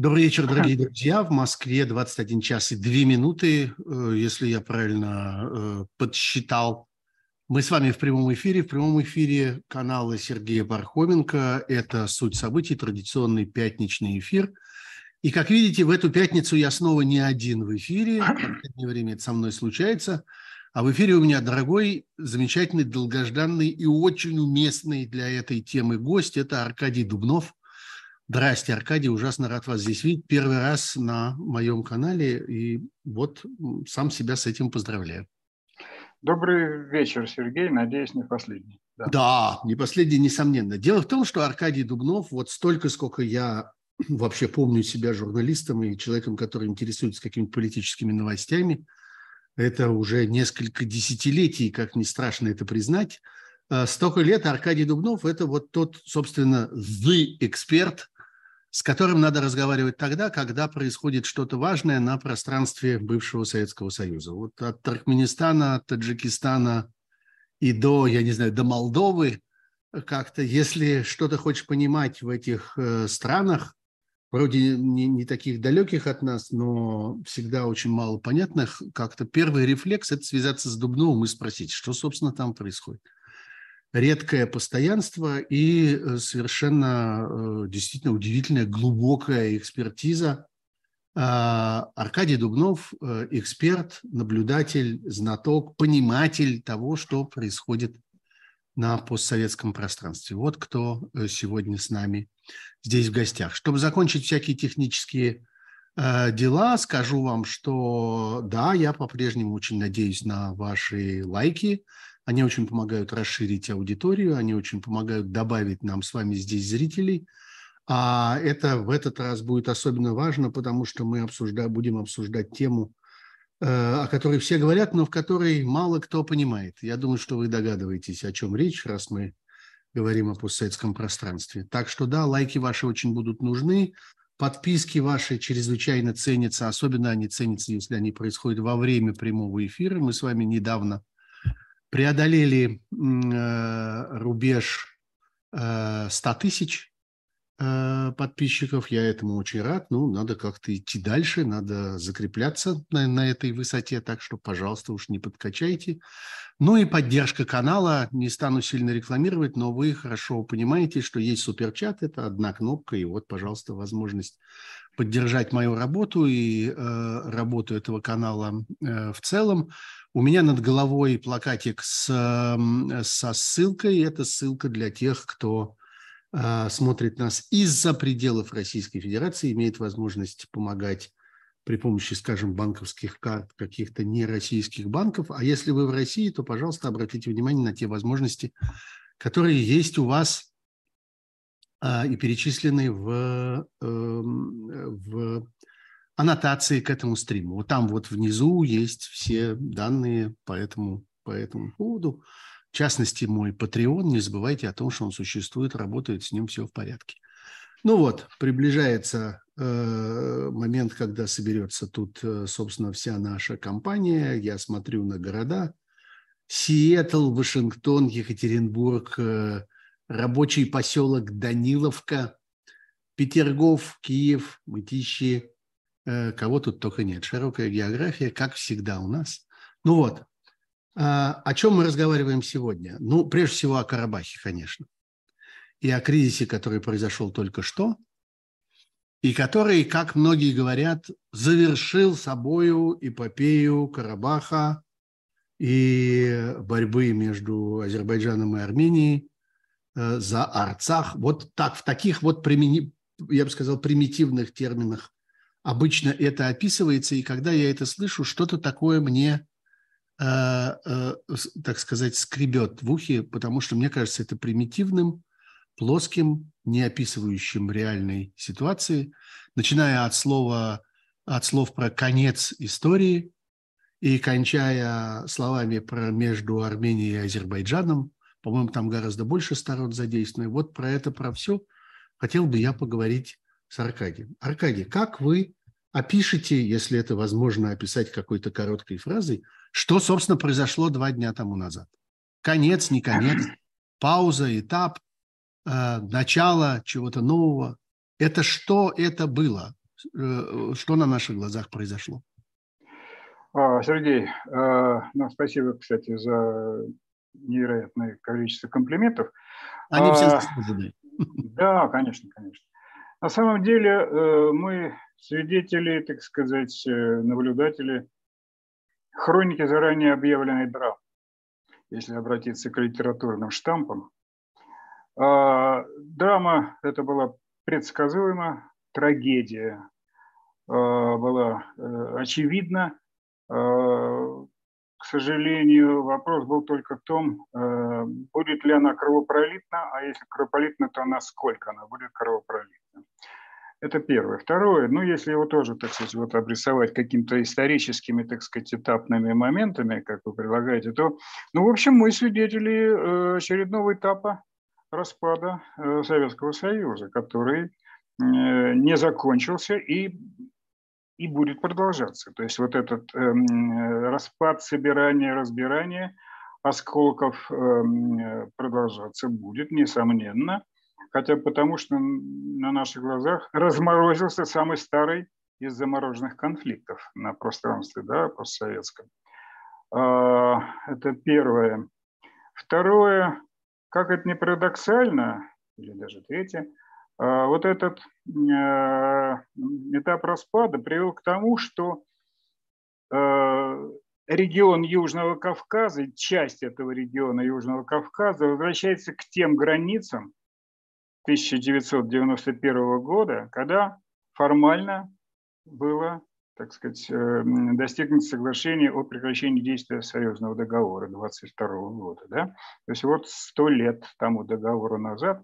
Добрый вечер, дорогие друзья. В Москве 21 час и 2 минуты, э, если я правильно э, подсчитал. Мы с вами в прямом эфире. В прямом эфире канала Сергея Пархоменко. Это «Суть событий», традиционный пятничный эфир. И, как видите, в эту пятницу я снова не один в эфире. В последнее время это со мной случается. А в эфире у меня дорогой, замечательный, долгожданный и очень уместный для этой темы гость. Это Аркадий Дубнов – Здрасте, Аркадий, ужасно рад вас здесь видеть. Первый раз на моем канале, и вот сам себя с этим поздравляю. Добрый вечер, Сергей. Надеюсь, не последний. Да. да, не последний, несомненно. Дело в том, что Аркадий Дубнов, вот столько, сколько я вообще помню себя журналистом и человеком, который интересуется какими-то политическими новостями, это уже несколько десятилетий, как не страшно это признать, э, столько лет Аркадий Дубнов – это вот тот, собственно, the эксперт, с которым надо разговаривать тогда, когда происходит что-то важное на пространстве бывшего Советского Союза. Вот от Туркменистана, от Таджикистана и до, я не знаю, до Молдовы как-то, если что-то хочешь понимать в этих э, странах, вроде не, не таких далеких от нас, но всегда очень мало понятных, как-то первый рефлекс – это связаться с Дубновым и спросить, что, собственно, там происходит редкое постоянство и э, совершенно э, действительно удивительная глубокая экспертиза. А, Аркадий Дубнов э, – эксперт, наблюдатель, знаток, пониматель того, что происходит на постсоветском пространстве. Вот кто сегодня с нами здесь в гостях. Чтобы закончить всякие технические дела, скажу вам, что да, я по-прежнему очень надеюсь на ваши лайки – они очень помогают расширить аудиторию, они очень помогают добавить нам с вами здесь зрителей. А это в этот раз будет особенно важно, потому что мы обсужда, будем обсуждать тему, э, о которой все говорят, но в которой мало кто понимает. Я думаю, что вы догадываетесь, о чем речь, раз мы говорим о постсоветском пространстве. Так что да, лайки ваши очень будут нужны. Подписки ваши чрезвычайно ценятся, особенно они ценятся, если они происходят во время прямого эфира. Мы с вами недавно преодолели э, рубеж э, 100 тысяч э, подписчиков. Я этому очень рад. Ну, надо как-то идти дальше, надо закрепляться на, на этой высоте, так что, пожалуйста, уж не подкачайте. Ну и поддержка канала. Не стану сильно рекламировать, но вы хорошо понимаете, что есть суперчат, это одна кнопка, и вот, пожалуйста, возможность поддержать мою работу и э, работу этого канала э, в целом. У меня над головой плакатик с, со ссылкой. Это ссылка для тех, кто э, смотрит нас из-за пределов Российской Федерации, имеет возможность помогать при помощи, скажем, банковских карт каких-то нероссийских банков. А если вы в России, то, пожалуйста, обратите внимание на те возможности, которые есть у вас а, и перечислены в, эм, в аннотации к этому стриму. Вот там вот внизу есть все данные по этому, по этому поводу. В частности, мой Patreon, не забывайте о том, что он существует, работает, с ним все в порядке. Ну вот, приближается э, момент, когда соберется тут, э, собственно, вся наша компания. Я смотрю на города. Сиэтл, Вашингтон, Екатеринбург, э, рабочий поселок Даниловка, Петергоф, Киев, Мытищи, кого тут только нет. Широкая география, как всегда у нас. Ну вот, а, о чем мы разговариваем сегодня? Ну, прежде всего о Карабахе, конечно. И о кризисе, который произошел только что, и который, как многие говорят, завершил собою эпопею Карабаха и борьбы между Азербайджаном и Арменией э, за Арцах. Вот так, в таких вот, я бы сказал, примитивных терминах обычно это описывается, и когда я это слышу, что-то такое мне, э, э, так сказать, скребет в ухе, потому что мне кажется это примитивным, плоским, не описывающим реальной ситуации, начиная от слова, от слов про конец истории и кончая словами про между Арменией и Азербайджаном. По-моему, там гораздо больше сторон задействованы. Вот про это, про все хотел бы я поговорить с Аркадием. Аркадий, как вы опишите, если это возможно описать какой-то короткой фразой, что, собственно, произошло два дня тому назад. Конец, не конец, пауза, этап, э, начало чего-то нового. Это что это было? что на наших глазах произошло. А, Сергей, ну, спасибо, кстати, за невероятное количество комплиментов. Они все а, заслужены. Да, конечно, конечно. На самом деле э, мы свидетели, так сказать, э, наблюдатели хроники заранее объявленной драмы, если обратиться к литературным штампам. А, драма это была предсказуема, трагедия а, была э, очевидна. К сожалению, вопрос был только в том, э, будет ли она кровопролитна, а если кровопролитна, то насколько она будет кровопролитна. Это первое. Второе, ну, если его тоже, так сказать, вот обрисовать какими-то историческими, так сказать, этапными моментами, как вы предлагаете, то, ну, в общем, мы свидетели э, очередного этапа распада э, Советского Союза, который не закончился и и будет продолжаться. То есть вот этот эм, распад, собирание, разбирание осколков эм, продолжаться будет, несомненно. Хотя потому, что на наших глазах разморозился самый старый из замороженных конфликтов на пространстве да, постсоветском. А, это первое. Второе, как это не парадоксально, или даже третье, а, вот этот а, этап распада привел к тому, что регион Южного Кавказа, часть этого региона Южного Кавказа возвращается к тем границам 1991 года, когда формально было, так сказать, э, достигнуто соглашение о прекращении действия союзного договора 22 года. Да? То есть вот сто лет тому договору назад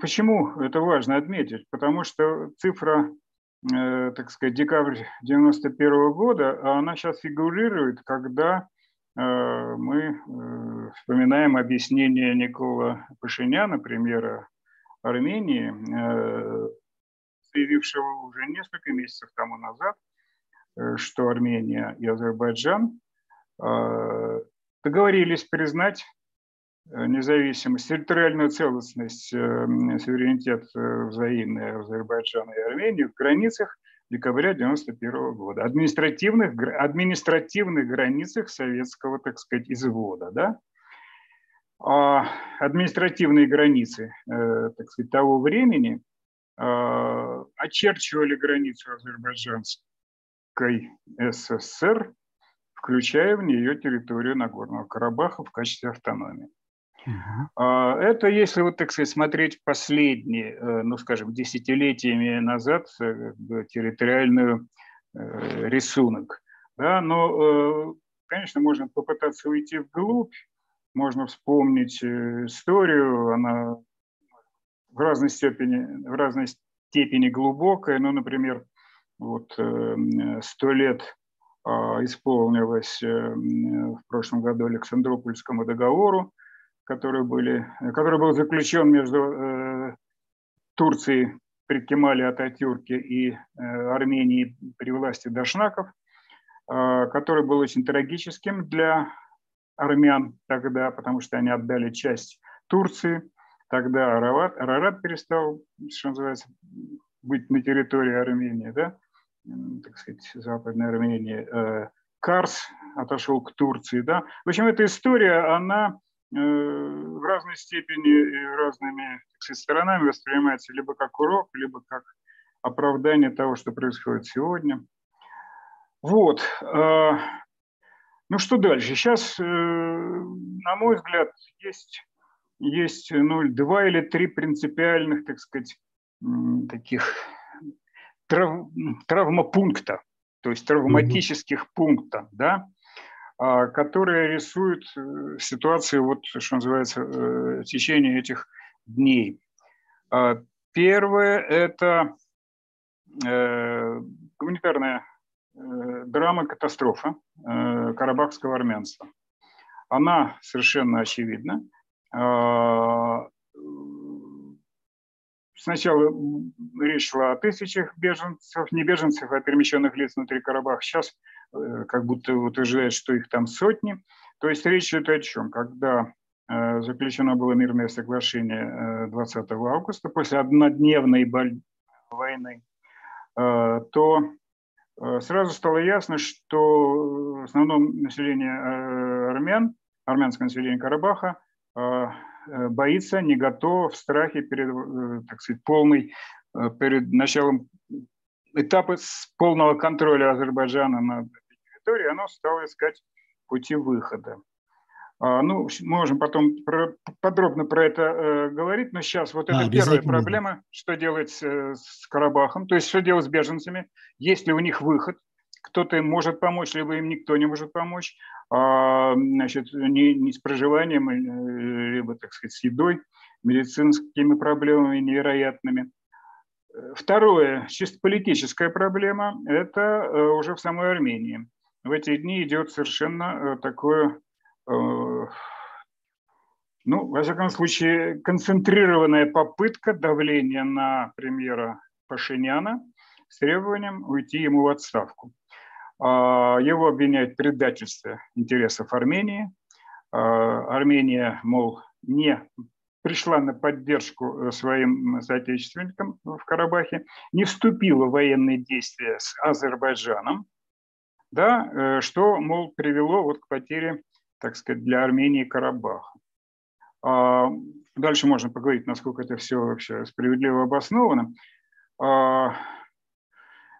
Почему это важно отметить? Потому что цифра, э, так сказать, декабрь 91 года, она сейчас фигурирует, когда мы э, вспоминаем объяснение Никола Пашиняна, премьера Армении, заявившего уже несколько месяцев тому назад, что Армения и Азербайджан договорились признать Э, независимость, территориальную целостность, э, суверенитет э, взаимный Азербайджана и Армении в границах декабря 1991 года, административных, административных границах советского, так сказать, извода. Да? А административные границы, так сказать, того времени очерчивали границу Азербайджанской СССР, включая в нее территорию Нагорного Карабаха в качестве автономии. Uh-huh. Это если вот, так сказать, смотреть последние, э, ну, скажем, десятилетиями назад э, территориальный э, рисунок. Да, но, конечно, можно попытаться уйти вглубь, можно вспомнить историю, она в разной степени, в разной степени глубокая, ну, например, вот сто лет а, исполнилось в прошлом году Александропольскому договору, которые были, который был заключен между э, Турцией при Кемале Ататюрке и э, Арменией при власти Дашнаков, э, который был очень трагическим для армян тогда, потому что они отдали часть Турции. Тогда Арарат, Арарат перестал, что называется, быть на территории Армении, да, так сказать, Западной Армении. Э, Карс отошел к Турции, да. В общем, эта история, она Э, в разной степени и разными сказать, сторонами воспринимается либо как урок, либо как оправдание того, что происходит сегодня. Вот. Э, ну что дальше? Сейчас, э, на мой взгляд, есть, есть ну, два или три принципиальных, так сказать, таких трав, травмопункта, то есть травматических mm-hmm. пункта, да, которые рисуют э, ситуацию, вот, что называется, э, в течение этих дней. А, первое – это э, гуманитарная драма, катастрофа карабахского армянства. Она совершенно очевидна. А, сначала речь шла о тысячах беженцев, не беженцев, а перемещенных лиц внутри Карабаха. Сейчас как будто утверждает, что их там сотни. То есть речь идет о чем? Когда э, заключено было мирное соглашение 20 э, августа после однодневной войны, то сразу стало ясно, что в основном население армян, армянское население Карабаха, боится, не готово, в страхе перед, так сказать, полной, перед началом этапа полного контроля Азербайджана над территорией, оно стало искать пути выхода. А, ну, можем потом про, подробно про это э, говорить, но сейчас вот это первая проблема, что делать э, с Карабахом, то есть что делать с беженцами, есть ли у них выход, кто-то им может помочь, либо им никто не может помочь, а, значит, не, не с проживанием, э, либо, так сказать, с едой, медицинскими проблемами невероятными. Второе, чисто политическая проблема, это э, уже в самой Армении. В эти дни идет совершенно э, такое Э, ну, во всяком случае, концентрированная попытка давления на премьера Пашиняна с требованием уйти ему в отставку. А, его обвиняют в предательстве интересов Армении. А, Армения, мол, не пришла на поддержку э, своим соотечественникам в Карабахе, не вступила в военные действия с Азербайджаном, да, э, что, мол, привело вот к потере так сказать, для Армении Карабаха. А, дальше можно поговорить, насколько это все вообще справедливо обосновано. А,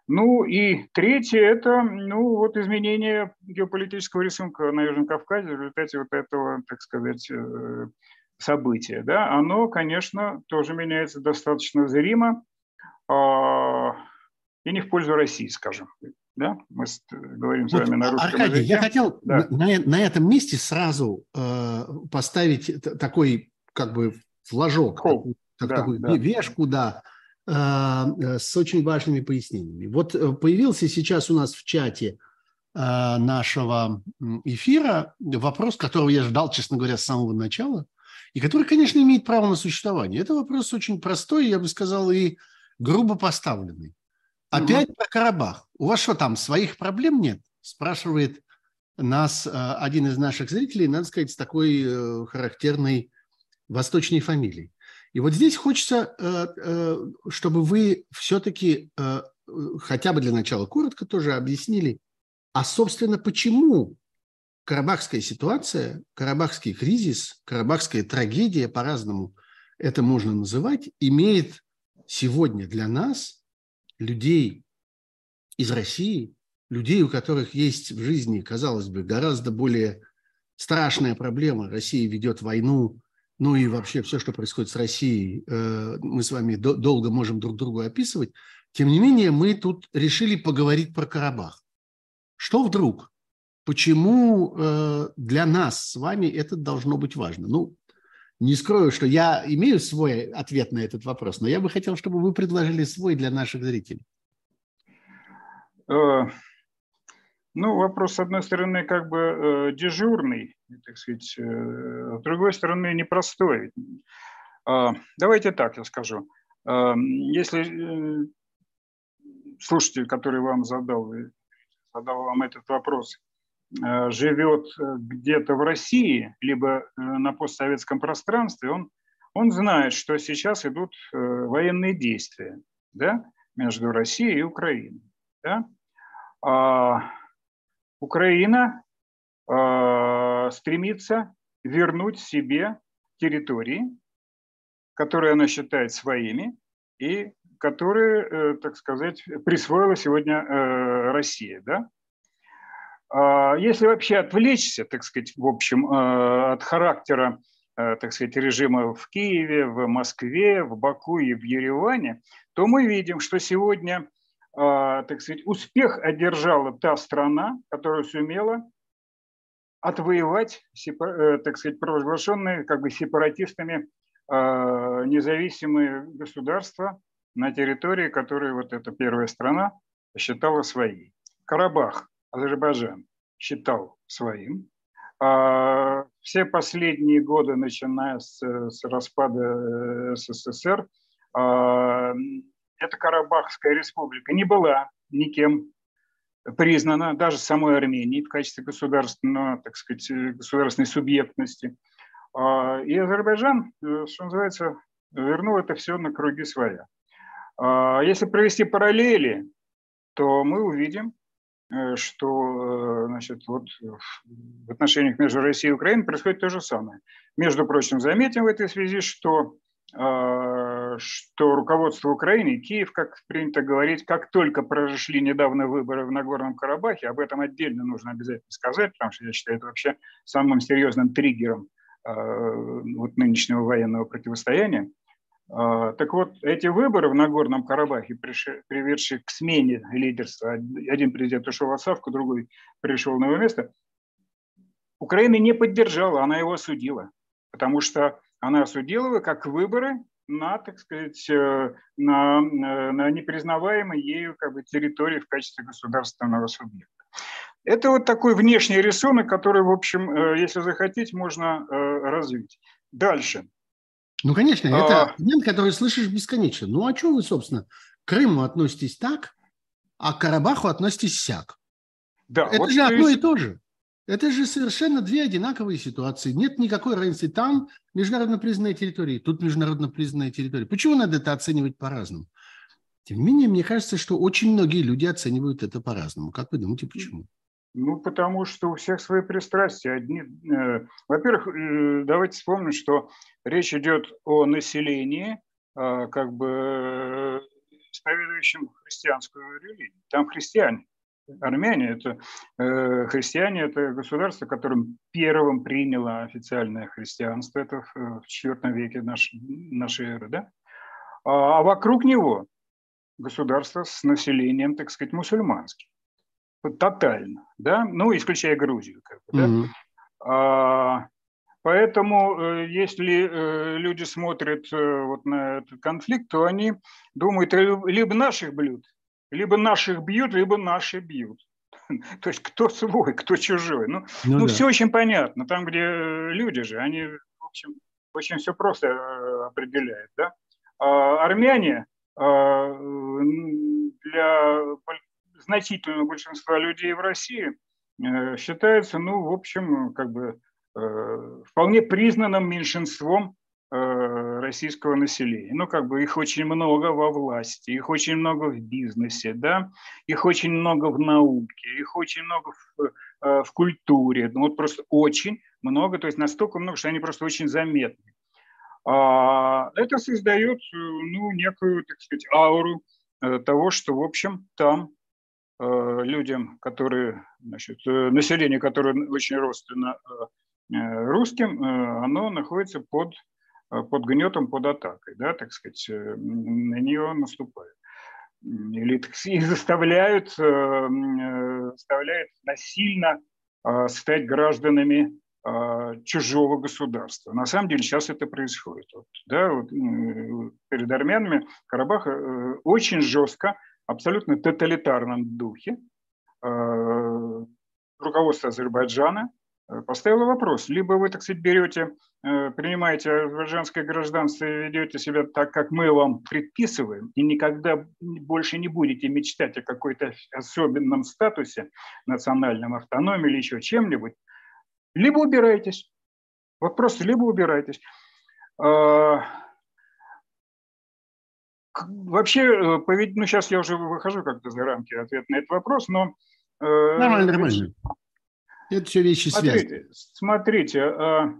ну и третье – это ну, вот изменение геополитического рисунка на Южном Кавказе в результате вот этого, так сказать, э, события. Да? Оно, конечно, тоже меняется достаточно зримо а, и не в пользу России, скажем. Да? Мы говорим с вами на русском Аркадий, языке. я хотел да. на, на этом месте сразу э, поставить такой как бы флажок, Хоу. так, да, такую да. вешку, да, э, э, с очень важными пояснениями. Вот э, появился сейчас у нас в чате э, нашего эфира вопрос, которого я ждал, честно говоря, с самого начала, и который, конечно, имеет право на существование. Это вопрос очень простой, я бы сказал, и грубо поставленный. Опять угу. про Карабах. У вас что там, своих проблем нет? Спрашивает нас э, один из наших зрителей, надо сказать, с такой э, характерной восточной фамилией. И вот здесь хочется, э, чтобы вы все-таки хотя бы для начала коротко тоже объяснили, а, собственно, почему карабахская ситуация, карабахский кризис, карабахская трагедия, по-разному это можно называть, имеет сегодня для нас – людей из России, людей, у которых есть в жизни, казалось бы, гораздо более страшная проблема. Россия ведет войну, ну и вообще все, что происходит с Россией, э, мы с вами долго можем друг другу описывать. Тем не менее, мы тут решили поговорить про Карабах. Что вдруг? Почему э, для нас с вами это должно быть важно? Ну, не скрою, что я имею свой ответ на этот вопрос, но я бы хотел, чтобы вы предложили свой для наших зрителей. Э, ну, вопрос, с одной стороны, как бы э, дежурный, так сказать, э, с другой стороны, непростой. Давайте так я скажу. Если слушатель, который вам задал, задал вам этот вопрос, Э, живет э, где-то в России, либо э, на постсоветском пространстве, он, он знает, что сейчас идут военные действия да, между Россией и Украиной. Да? А Украина а, стремится вернуть себе территории, которые она считает своими, и которые, так сказать, присвоила сегодня Россия. Да? А, если вообще отвлечься, так сказать, в общем, а, от характера, а, так сказать, режима в Киеве, в Москве, в Баку и в Ереване, то мы видим, что сегодня, так сказать, успех одержала та страна, которая сумела отвоевать, э, так сказать, провозглашенные как бы сепаратистами независимые государства на территории, которые вот эта первая страна считала своей. Карабах Азербайджан считал своим. А все последние годы, начиная с, с распада э, СССР, а, эта Карабахская республика не была никем признана, даже самой Арменией в качестве государственного, так сказать, государственной субъектности. А, и Азербайджан, э, что называется, вернул это все на круги своя. Если провести параллели, то мы увидим, э, что значит, вот в отношениях между Россией и Украиной происходит то же самое. Между прочим, заметим в этой связи, что а, что руководство Украины, Киев, как принято говорить, как только прошли недавно выборы в Нагорном Карабахе, об этом отдельно нужно обязательно сказать, потому что я считаю это вообще самым серьезным триггером вот нынешнего военного противостояния. А, так вот, эти выборы в Нагорном Карабахе, приведшие к смене лидерства, один президент ушел в отставку, другой пришел на его место, Украина не поддержала, она его осудила, потому что она осудила его как выборы на, так сказать, э, на, э, на непризнаваемой ею как бы, территории в качестве государственного субъекта. Это вот такой внешний рисунок, который, в общем, э, если захотеть, можно развить. Дальше. Ну, конечно, это а... момент, который слышишь бесконечно. Ну, а что вы, собственно, к Крыму относитесь так, а к Карабаху относитесь сяк? Да, это вот же одно есть... и то же. Это же совершенно две одинаковые ситуации. Нет никакой разницы. Там международно признанная территория, тут международно признанная территория. Почему надо это оценивать по-разному? Тем не менее, мне кажется, что очень многие люди оценивают это по-разному. Как вы думаете, почему? Ну, потому что у всех свои пристрастия. Одни, э, во-первых, э, давайте вспомним, что речь идет о населении, э, как бы э, исповедующем христианскую религию. Там христиане. Армяне – это э, христиане, это государство, которым первым приняло официальное христианство, это в, в IV веке наш, нашей эры, да? А, а вокруг него государство с населением, так сказать, мусульманским. Тотально, да? Ну, исключая Грузию, как бы, да? Mm-hmm. А, Поэтому, э, если э, люди смотрят э, вот на этот конфликт, то они думают либо наших блюд, либо наших бьют, либо наши бьют. То есть кто свой, кто чужой. Ну, ну, ну да. все очень понятно. Там, где люди же, они, в общем, очень все просто определяют. Да? А армяне а, для значительного большинства людей в России э, считаются, ну, в общем, как бы вполне признанным меньшинством Э, российского населения. Ну, как бы их очень много во власти, их очень много в бизнесе, да, их очень много в науке, их очень много в, э, в культуре, ну, вот просто очень много, то есть настолько много, что они просто очень заметны. А это создает, э, ну, некую, так сказать, ауру того, что, в общем, там людям, которые, значит, население, которое очень родственно русским, оно находится под Э, под гнетом, под атакой, да, так сказать, э, на нее наступают. Или их заставляют, э, заставляют насильно стать гражданами чужого государства. На самом деле сейчас это происходит. Вот, да, вот, перед армянами Карабах очень жестко, абсолютно тоталитарном духе руководство Азербайджана Э, поставила вопрос. Либо вы, так сказать, берете, э, принимаете азербайджанское гражданство и ведете себя так, как мы вам предписываем, и никогда больше не будете мечтать о какой-то особенном статусе, национальном автономии или еще чем-нибудь, либо убирайтесь. Вот просто либо убирайтесь. Вообще, э, ну сейчас я уже выхожу как-то за рамки ответа на этот вопрос, но... Нормально, нормально. Это все вещи смотрите, связаны. Смотрите, а,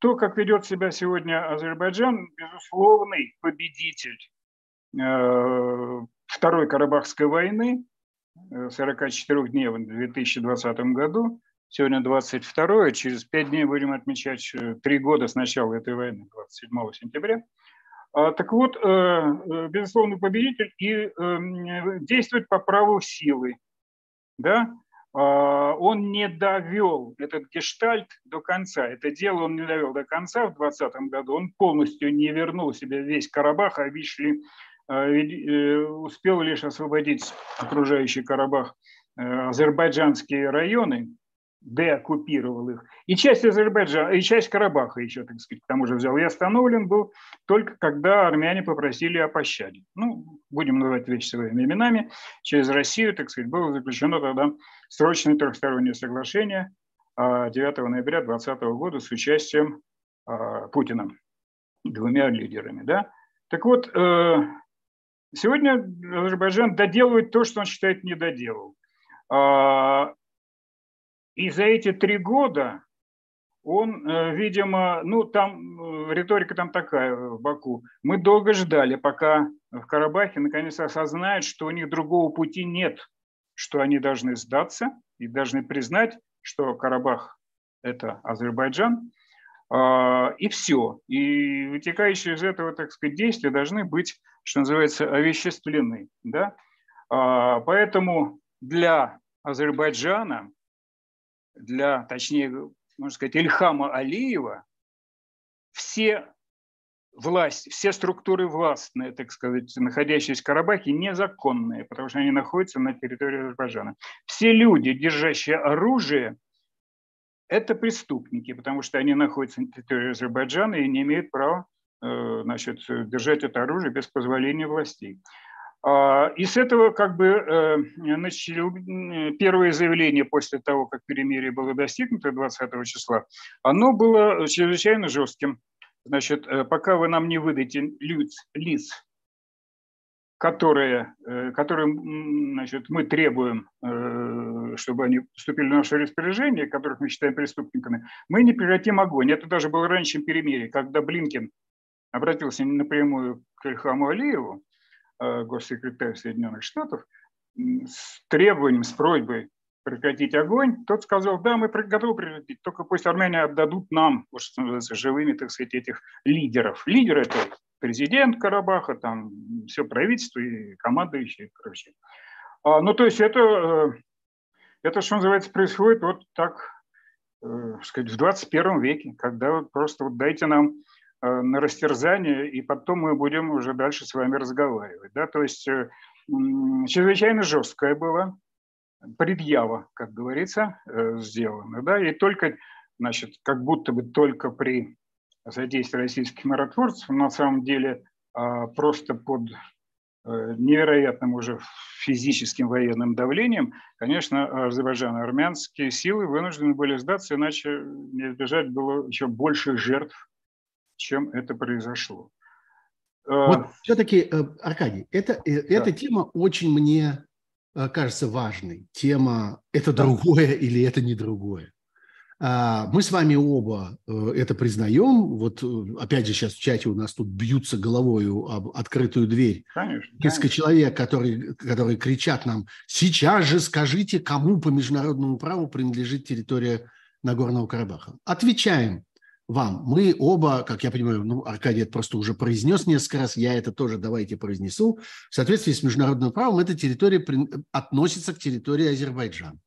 то, как ведет себя сегодня Азербайджан, безусловный победитель а, Второй Карабахской войны, 44 дней в 2020 году. Сегодня 22 через 5 дней будем отмечать 3 э, года с начала этой войны, 27 сентября. Так вот, э, э, безусловный победитель и действует по праву силы. Да? А, он не довел этот гештальт до конца. Это дело он не довел до конца в 2020 году. Он полностью не вернул себе весь Карабах, а Вишли а, э, успел лишь освободить окружающий Карабах азербайджанские районы, деоккупировал их. И часть Азербайджана, и часть Карабаха еще, так сказать, к тому же взял. И остановлен был только когда армяне попросили о пощаде. Ну, будем называть вещи своими именами. Через Россию, так сказать, было заключено тогда срочное трехстороннее соглашение 9 а, ноября 2020 года с участием а, Путина двумя лидерами. Да? Так вот, сегодня Азербайджан доделывает то, что он считает не доделал. А, и за эти три года он, э, видимо, ну там э, риторика там такая в Баку. Мы долго ждали, пока в Карабахе наконец осознают, что у них другого пути нет, что они должны сдаться и должны признать, что Карабах – это Азербайджан, а, и все. И вытекающие из этого, так сказать, действия должны быть, что называется, овеществлены. Да? А, поэтому для Азербайджана, для, точнее, можно сказать, Ильхама Алиева, все власть, все структуры властные, так сказать, находящиеся в Карабахе, незаконные, потому что они находятся на территории Азербайджана. Все люди, держащие оружие, это преступники, потому что они находятся на территории Азербайджана и не имеют права э, значит, держать это оружие без позволения властей. А, и с этого как бы э, начали первое заявление после того, как перемирие было достигнуто 20 числа, оно было чрезвычайно жестким. Значит, э, пока вы нам не выдадите лиц, лиц которые, э, которые значит, мы требуем, чтобы они вступили в наше распоряжение, которых мы считаем преступниками, мы не прекратим огонь. Это даже было раньше, чем перемирие, когда Блинкин обратился напрямую к Ильхаму Алиеву, госсекретарь Соединенных Штатов с требованием, с просьбой прекратить огонь, тот сказал, да, мы готовы прекратить, только пусть армяне отдадут нам, что называется, живыми, так сказать, этих лидеров. Лидер – это президент Карабаха, там все правительство и командующие, короче. А, ну, то есть это, э, это, что называется, происходит вот так, э, сказать, в 21 веке, когда вот просто вот дайте нам Э, на растерзание, и потом мы будем уже дальше с вами разговаривать. Да? То есть э, чрезвычайно жесткая была предъява, как говорится, э, сделана. Да? И только, значит, как будто бы только при задействии российских миротворцев, на самом деле а, просто под невероятным уже физическим военным давлением, конечно, азербайджано-армянские силы вынуждены были сдаться, иначе не избежать было еще больших жертв чем это произошло. А, вот все-таки, э, Аркадий, это, э, да. эта тема очень мне э, кажется важной. Тема «это другое или это не другое». А, мы с вами оба это признаем. Вот опять же сейчас в чате у нас тут бьются головой об открытую дверь. Конечно. Несколько конечно. человек, которые, которые кричат нам, сейчас же скажите, кому по международному праву принадлежит территория Нагорного Карабаха. Отвечаем вам. Мы оба, как я понимаю, ну, Аркадий это просто уже произнес несколько раз, я это тоже давайте произнесу. В соответствии с международным правом эта территория при... относится к территории Азербайджана.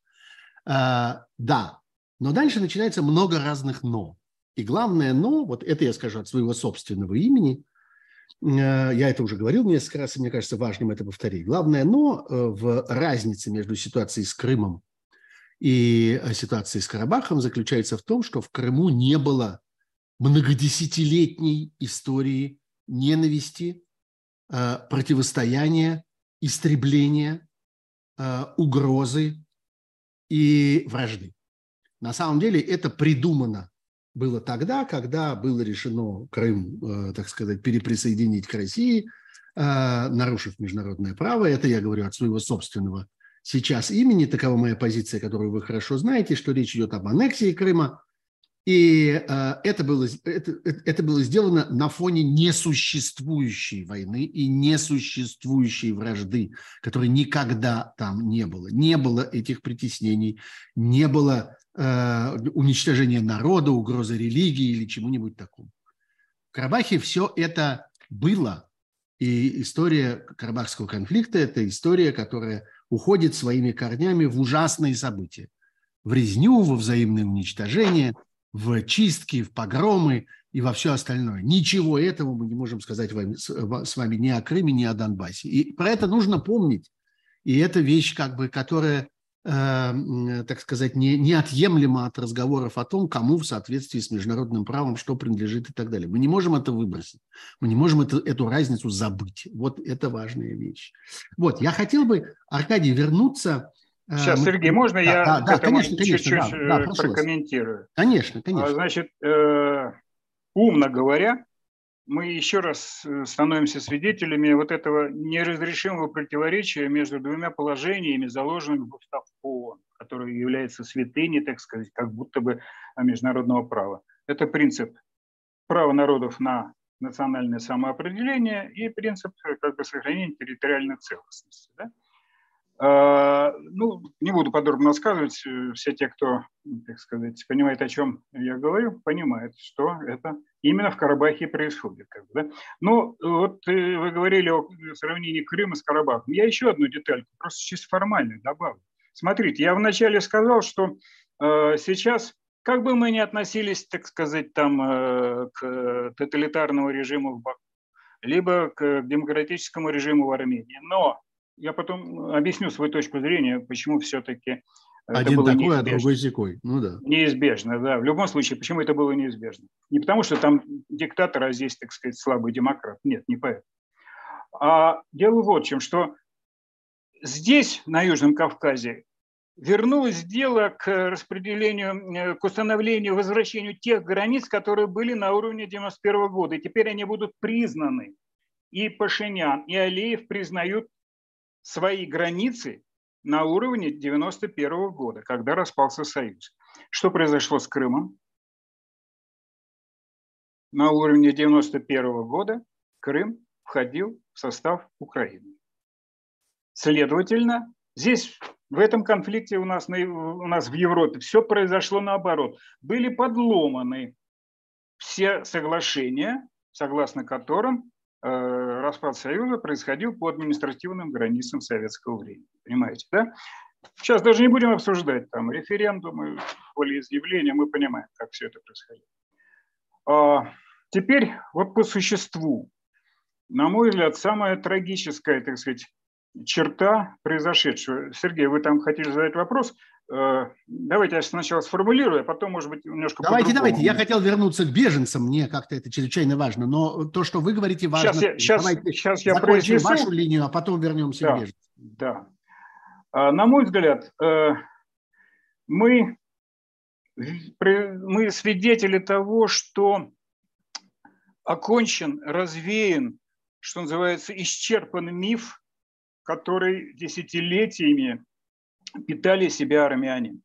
А, да, но дальше начинается много разных «но». И главное «но», вот это я скажу от своего собственного имени, э, я это уже говорил несколько раз, и мне кажется важным это повторить. Главное «но» э, в разнице между ситуацией с Крымом и э, ситуацией с Карабахом заключается в том, что в Крыму не было многодесятилетней истории ненависти, э, противостояния, истребления, э, угрозы и вражды. На самом деле это придумано было тогда, когда было решено Крым, э, так сказать, переприсоединить к России, нарушив международное право. Это я говорю от своего собственного сейчас имени. Такова моя позиция, которую вы хорошо знаете, что речь идет об аннексии Крыма – и э, это, было, это, это было сделано на фоне несуществующей войны и несуществующей вражды, которой никогда там не было. Не было этих притеснений, не было э, уничтожения народа, угрозы религии или чему-нибудь такому. В Карабахе все это было. И история Карабахского конфликта – это история, которая уходит своими корнями в ужасные события. В резню, во взаимное уничтожение – в чистки, в погромы и во все остальное. Ничего этого мы не можем сказать с вами ни о Крыме, ни о Донбассе. И про это нужно помнить. И это вещь, как бы, которая, э, так сказать, не, неотъемлема от разговоров о том, кому в соответствии с международным правом что принадлежит и так далее. Мы не можем это выбросить. Мы не можем это, эту разницу забыть. Вот это важная вещь. Вот, я хотел бы, Аркадий, вернуться Сейчас, э, Сергей, можно да, я да, да, конечно, чуть-чуть конечно, да, да, прокомментирую? Конечно, конечно. Значит, э, умно говоря, мы еще раз э, становимся свидетелями вот этого неразрешимого противоречия между двумя положениями, заложенными в устав ООН, который является святыней, так сказать, как будто бы международного права. Это принцип права народов на национальное самоопределение и принцип как бы, сохранения территориальной целостности. Да? А, ну, не буду подробно рассказывать. Все те, кто, так сказать, понимает, о чем я говорю, понимают, что это именно в Карабахе происходит. Как бы, да? Но вот э, вы говорили о сравнении Крыма с Карабахом. Я еще одну деталь, просто чисто формальную добавлю. Смотрите, я вначале сказал, что э, сейчас, как бы мы ни относились, так сказать, там, э, к тоталитарному режиму в Баку, либо к демократическому режиму в Армении, но я потом объясню свою точку зрения, почему все-таки один было такой, неизбежно. а другой зикой. Ну да. Неизбежно, да. В любом случае, почему это было неизбежно? Не потому, что там диктатор, а здесь, так сказать, слабый демократ. Нет, не поэтому. А дело вот в чем, что здесь, на Южном Кавказе, вернулось дело к распределению, э, к установлению, возвращению тех границ, которые были на уровне 91 года. И теперь они будут признаны. И Пашинян, и Алиев признают свои границы на уровне 91 года, когда распался Союз. Что произошло с Крымом? На уровне 91 года Крым входил в состав Украины. Следовательно, здесь в этом конфликте у нас, у нас в Европе все произошло наоборот. Были подломаны все соглашения, согласно которым распад Союза происходил по административным границам советского времени. Понимаете, да? Сейчас даже не будем обсуждать там референдумы, волеизъявления, мы понимаем, как все это происходило. А, теперь вот по существу. На мой взгляд, самая трагическая, так сказать, черта произошедшего. Сергей, вы там хотели задать вопрос. Э, давайте я сначала сформулирую, а потом, может быть, немножко Давайте, давайте. Я хотел вернуться к беженцам, мне как-то это чрезвычайно важно. Но то, что вы говорите, важно. Сейчас я, сейчас, давайте сейчас я произнесу вашу линию, а потом вернемся да, к беженцам. Да. А, на мой взгляд, э, мы, мы свидетели того, что окончен, развеян, что называется, исчерпан миф, который десятилетиями питали себя армяне.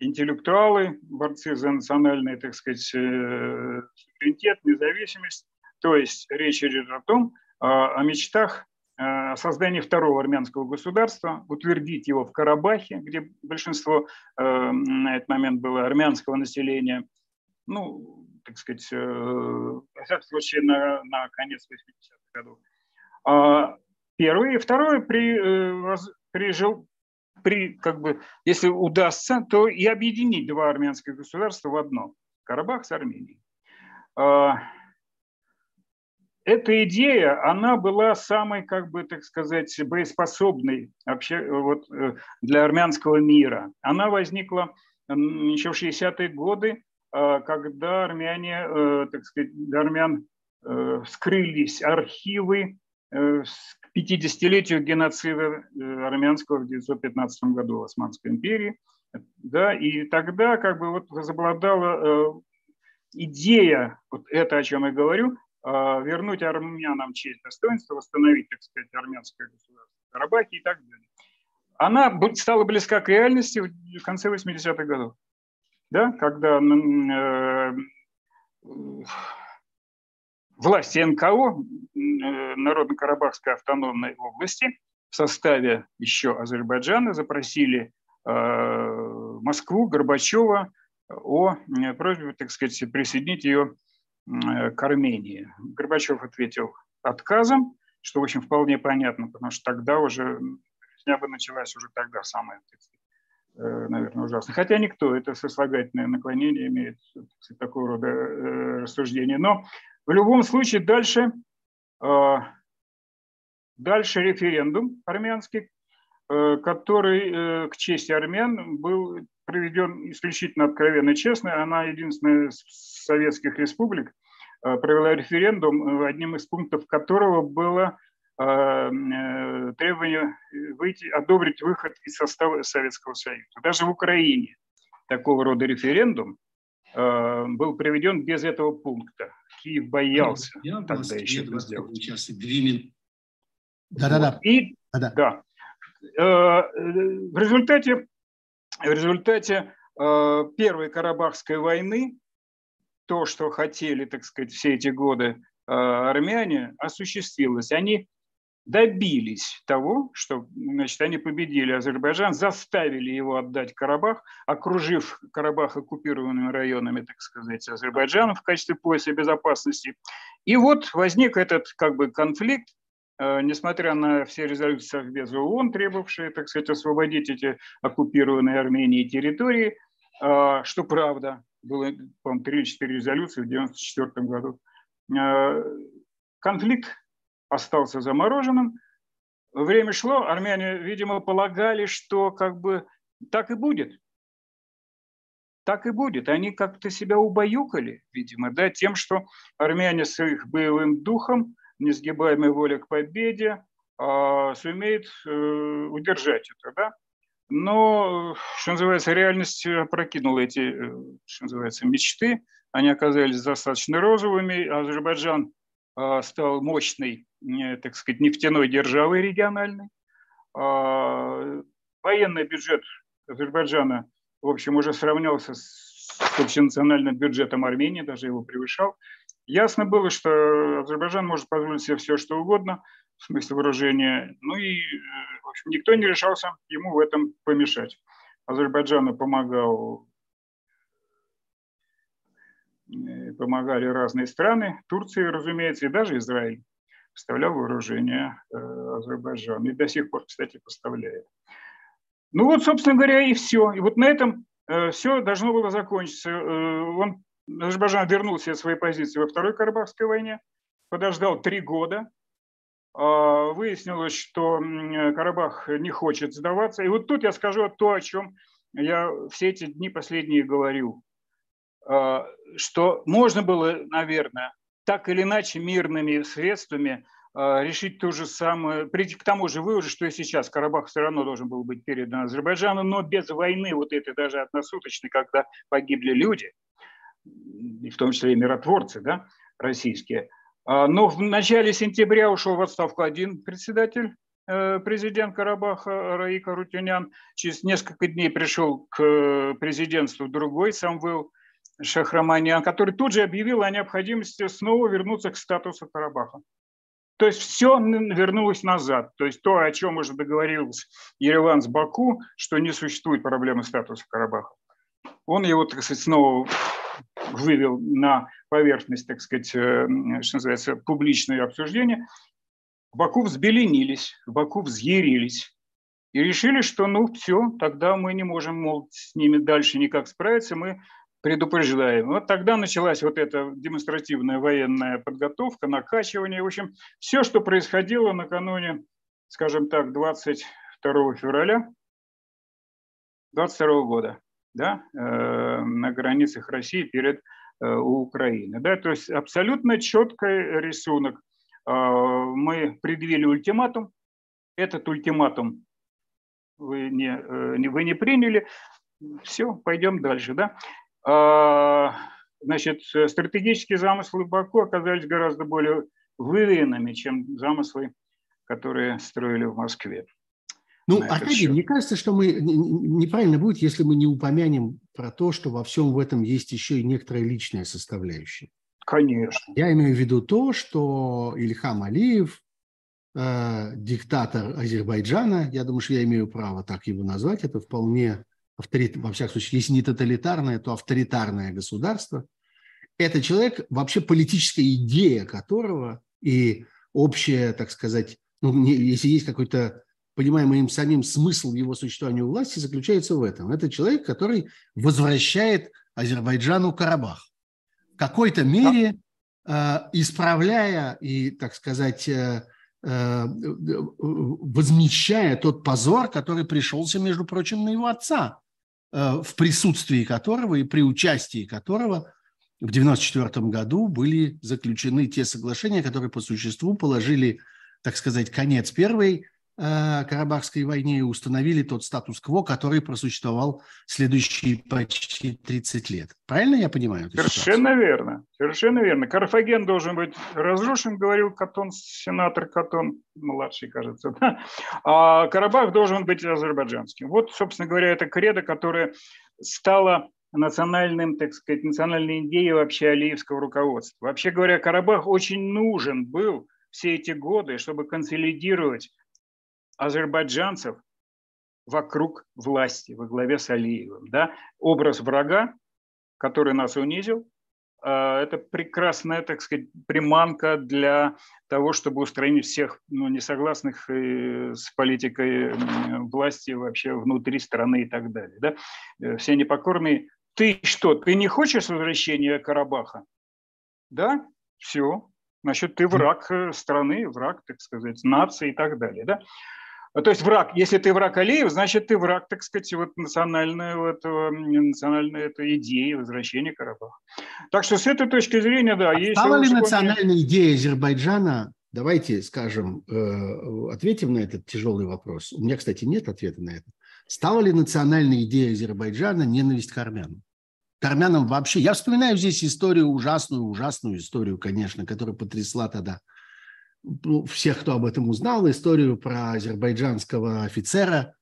Интеллектуалы, борцы за национальный, так сказать, э, суверенитет, независимость. То есть речь идет о том, о мечтах о создании второго армянского государства, утвердить его в Карабахе, где большинство э, на этот момент было армянского населения, ну, так сказать, э, во всяком случае, на, на конец 80-х годов. Первый. И второе, при, при, при, как бы, если удастся, то и объединить два армянских государства в одно. Карабах с Арменией. А, эта идея, она была самой, как бы, так сказать, боеспособной вообще вот, э, для армянского мира. Она возникла еще в 60-е годы, а, когда армяне, э, так сказать, для армян э, скрылись архивы 50-летию геноцида армянского в 1915 году в Османской империи. Да, и тогда как бы вот возобладала идея, вот это, о чем я говорю, а, вернуть армянам честь, достоинство, восстановить, так сказать, армянское государство в Карабахе и так далее. Она стала близка к реальности в конце 80-х годов, да, когда э, власти НКО, э, Народно-Карабахской автономной области, в составе еще Азербайджана запросили э, Москву, Горбачева о э, просьбе, так сказать, присоединить ее к Армении. Горбачев ответил отказом, что, в общем, вполне понятно, потому что тогда уже, резня бы началась уже тогда самая, э, наверное, ужасная. Хотя никто, это сослагательное наклонение имеет сказать, такого рода рассуждение. Но в любом случае дальше, дальше референдум армянский, который к чести армян был проведен исключительно откровенно честно. Она единственная из советских республик э, провела референдум, э, одним из пунктов которого было э, требование выйти, одобрить выход из состава Советского Союза. Даже в Украине такого рода референдум э, был приведен без этого пункта. Киев боялся Я тогда еще это сделать. Да-да-да. И, да. да. В результате, в результате Первой Карабахской войны то, что хотели, так сказать, все эти годы армяне, осуществилось. Они добились того, что значит, они победили Азербайджан, заставили его отдать Карабах, окружив Карабах оккупированными районами, так сказать, Азербайджана в качестве пояса безопасности. И вот возник этот как бы конфликт, э, несмотря на все резолюции Совбеза ООН, требовавшие, так сказать, освободить эти оккупированные Арменией территории, э, что правда, было, по-моему, 3 или 4 резолюции в 1994 году. Э, конфликт остался замороженным. Время шло, армяне, видимо, полагали, что как бы так и будет. Так и будет. Они как-то себя убаюкали, видимо, да, тем, что армяне с их боевым духом, несгибаемой волей к победе, э, сумеют э, удержать это, да. Но, что называется, реальность прокинула эти, э, что называется, мечты. Они оказались достаточно розовыми. Азербайджан э, стал мощной так сказать, нефтяной державой региональной. А, военный бюджет Азербайджана, в общем, уже сравнялся с общенациональным бюджетом Армении, даже его превышал. Ясно было, что Азербайджан может позволить себе все, что угодно, в смысле вооружения. Ну и, в общем, никто не решался ему в этом помешать. Азербайджану помогал э, помогали разные страны, Турция, разумеется, и даже Израиль поставлял вооружение э, Азербайджан. И до сих пор, кстати, поставляет. Ну вот, собственно говоря, и все. И вот на этом э, все должно было закончиться. Э, он, Азербайджан вернулся от своей позиции во Второй Карабахской войне, подождал три года, а, выяснилось, что Карабах не хочет сдаваться. И вот тут я скажу то, о чем я все эти дни последние говорю, а, что можно было, наверное, так или иначе мирными средствами а, решить то же самое, прийти к тому же выводу, что и сейчас Карабах все равно должен был быть передан Азербайджану, но без войны вот этой даже односуточной, когда погибли люди, в том числе и миротворцы да, российские. А, но в начале сентября ушел в отставку один председатель, э, президент Карабаха Раика Рутюнян. Через несколько дней пришел к президентству другой, Самвел Шахраманян, который тут же объявил о необходимости снова вернуться к статусу Карабаха. То есть все вернулось назад. То есть то, о чем уже договорился Ереван с Баку, что не существует проблемы статуса Карабаха. Он его, так сказать, снова вывел на поверхность, так сказать, э, что называется, публичное обсуждение. Баку взбеленились, Баку взъярились и решили, что ну все, тогда мы не можем, мол, с ними дальше никак справиться, мы предупреждаем. Вот тогда началась вот эта демонстративная военная подготовка, накачивание. В общем, все, что происходило накануне, скажем так, 22 февраля 22 года, да, э, на границах России перед э, Украиной. Да, то есть абсолютно четкий рисунок. Э, мы предъявили ультиматум. Этот ультиматум вы не, э, вы не приняли. Все, пойдем дальше. Да? А, значит, стратегические замыслы Баку оказались гораздо более выверенными, чем замыслы, которые строили в Москве. Ну, Аркадий, мне кажется, что мы неправильно будет, если мы не упомянем про то, что во всем в этом есть еще и некоторая личная составляющая. Конечно. Я имею в виду то, что Ильхам Алиев, э, диктатор Азербайджана, я думаю, что я имею право так его назвать, это вполне авторит, во всяком случае, если не тоталитарное, то авторитарное государство. Это человек, вообще политическая идея которого и общая, так сказать, ну, не, если есть какой-то понимаемый им самим смысл его существования у власти, заключается в этом. Это человек, который возвращает Азербайджану Карабах. В какой-то мере э, исправляя и, так сказать, э, э, возмещая тот позор, который пришелся, между прочим, на его отца. Э, в присутствии которого и при участии которого в 1994 году были заключены те соглашения, которые по существу положили, так сказать, конец Первой Карабахской войне и установили тот статус-кво, который просуществовал следующие почти 30 лет. Правильно я понимаю? Совершенно ситуацию? верно. Совершенно верно. Карфаген должен быть разрушен, говорил Катон, сенатор Катон, младший, кажется. Да? А Карабах должен быть азербайджанским. Вот, собственно говоря, это кредо, которое стало национальным, так сказать, национальной идеей вообще алиевского руководства. Вообще говоря, Карабах очень нужен был все эти годы, чтобы консолидировать азербайджанцев вокруг власти во главе с Алиевым. Да? Образ врага, который нас унизил, а, это прекрасная, так сказать, приманка для того, чтобы устранить всех ну, несогласных э, с политикой власти вообще внутри страны и так далее. Да? Э, все непокорные ты что, ты не хочешь возвращения Карабаха? Да, все. Значит, ты враг э, страны, враг, так сказать, нации и так далее. Да? А, то есть враг, если ты враг Алиев, значит, ты враг, так сказать, вот национальной, этого, национальной этой идеи возвращения Карабаха. Так что с этой точки зрения, да, а есть... Стала ли национальная идея Азербайджана, давайте скажем, э, ответим на этот тяжелый вопрос. У меня, кстати, нет ответа на это. Стала ли национальной идеей Азербайджана ненависть к армянам? к армянам вообще. Я вспоминаю здесь историю, ужасную, ужасную историю, конечно, которая потрясла тогда ну, всех, кто об этом узнал, историю про азербайджанского офицера,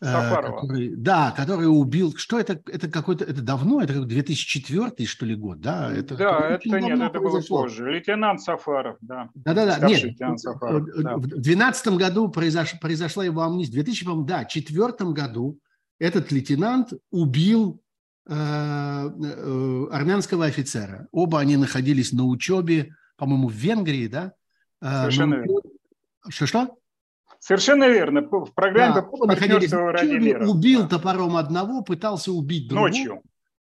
э, который, да, который убил. Что это? Это какой-то, это давно, это 2004 что ли год, да? Это, да, это нет, это было позже. Лейтенант Сафаров, да. Да-да-да, нет. Сафаров, да. В 2012 году произош, произошла его амнистия. В 2004 да, четвертом году этот лейтенант убил Э, э, армянского офицера. Оба они находились на учебе, по-моему, в Венгрии, да? Э, Совершенно верно. Что-что? Совершенно верно. В программе да, партнерства ради мира. Убил топором одного, пытался убить другого. Ночью.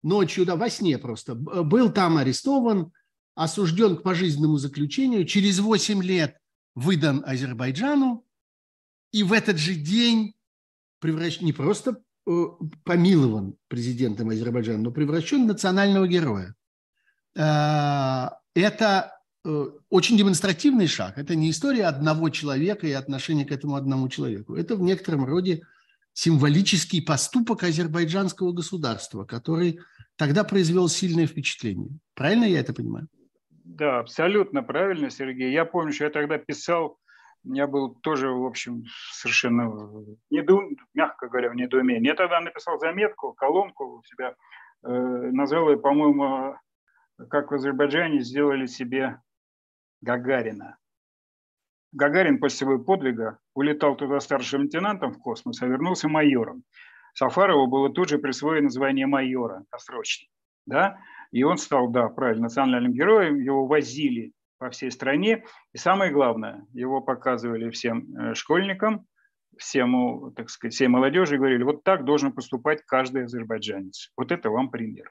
Ночью, да, во сне просто. Был там арестован, осужден к пожизненному заключению, через 8 лет выдан Азербайджану, и в этот же день превращен не просто Э, помилован президентом Азербайджана, но превращен в национального героя. Э, это очень демонстративный шаг. Это не история одного человека и отношения к этому одному человеку. Это в некотором роде символический поступок азербайджанского государства, который тогда произвел сильное впечатление. Правильно я это понимаю? Да, абсолютно правильно, Сергей. Я помню, что я тогда писал я был тоже, в общем, совершенно, недоум... мягко говоря, в недоумении. Я тогда написал заметку, колонку у себя, э, назвал ее, по-моему, как в Азербайджане сделали себе Гагарина. Гагарин после своего подвига улетал туда старшим лейтенантом в космос, а вернулся майором. Сафарову было тут же присвоено звание майора, досрочно. Да? И он стал, да, правильно, национальным героем, его возили по всей стране. И самое главное, его показывали всем э, школьникам, всему, так сказать, всей молодежи и говорили, вот так должен поступать каждый азербайджанец. Вот это вам пример.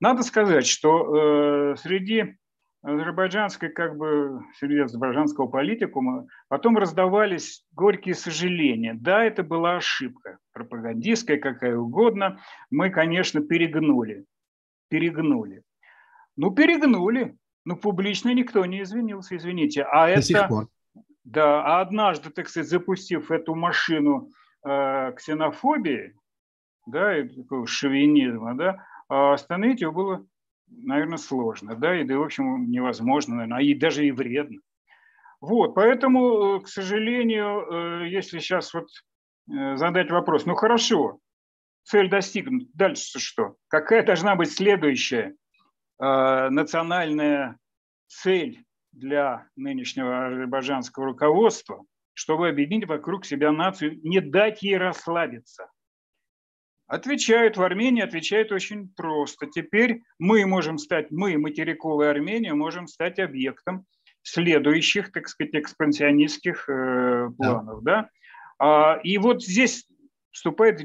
Надо сказать, что э, среди азербайджанской, как бы, среди азербайджанского политикума потом раздавались горькие сожаления. Да, это была ошибка, пропагандистская, какая угодно. Мы, конечно, перегнули. Перегнули. Ну, перегнули. Ну, публично никто не извинился, извините. А До это, сих пор. Да, а однажды, так сказать, запустив эту машину э, ксенофобии, да, и такого шовинизма, да, а остановить его было, наверное, сложно, да, и, да, в общем, невозможно, наверное, а и даже и вредно. Вот, поэтому, э, к сожалению, э, если сейчас вот э, задать вопрос, ну хорошо, цель достигнута, дальше что? Какая должна быть следующая национальная цель для нынешнего азербайджанского руководства, чтобы объединить вокруг себя нацию, не дать ей расслабиться. Отвечают в Армении, отвечают очень просто. Теперь мы можем стать, мы, материковая Армения, можем стать объектом следующих, так сказать, экспансионистских э, планов. Да. Да? А, и вот здесь вступает,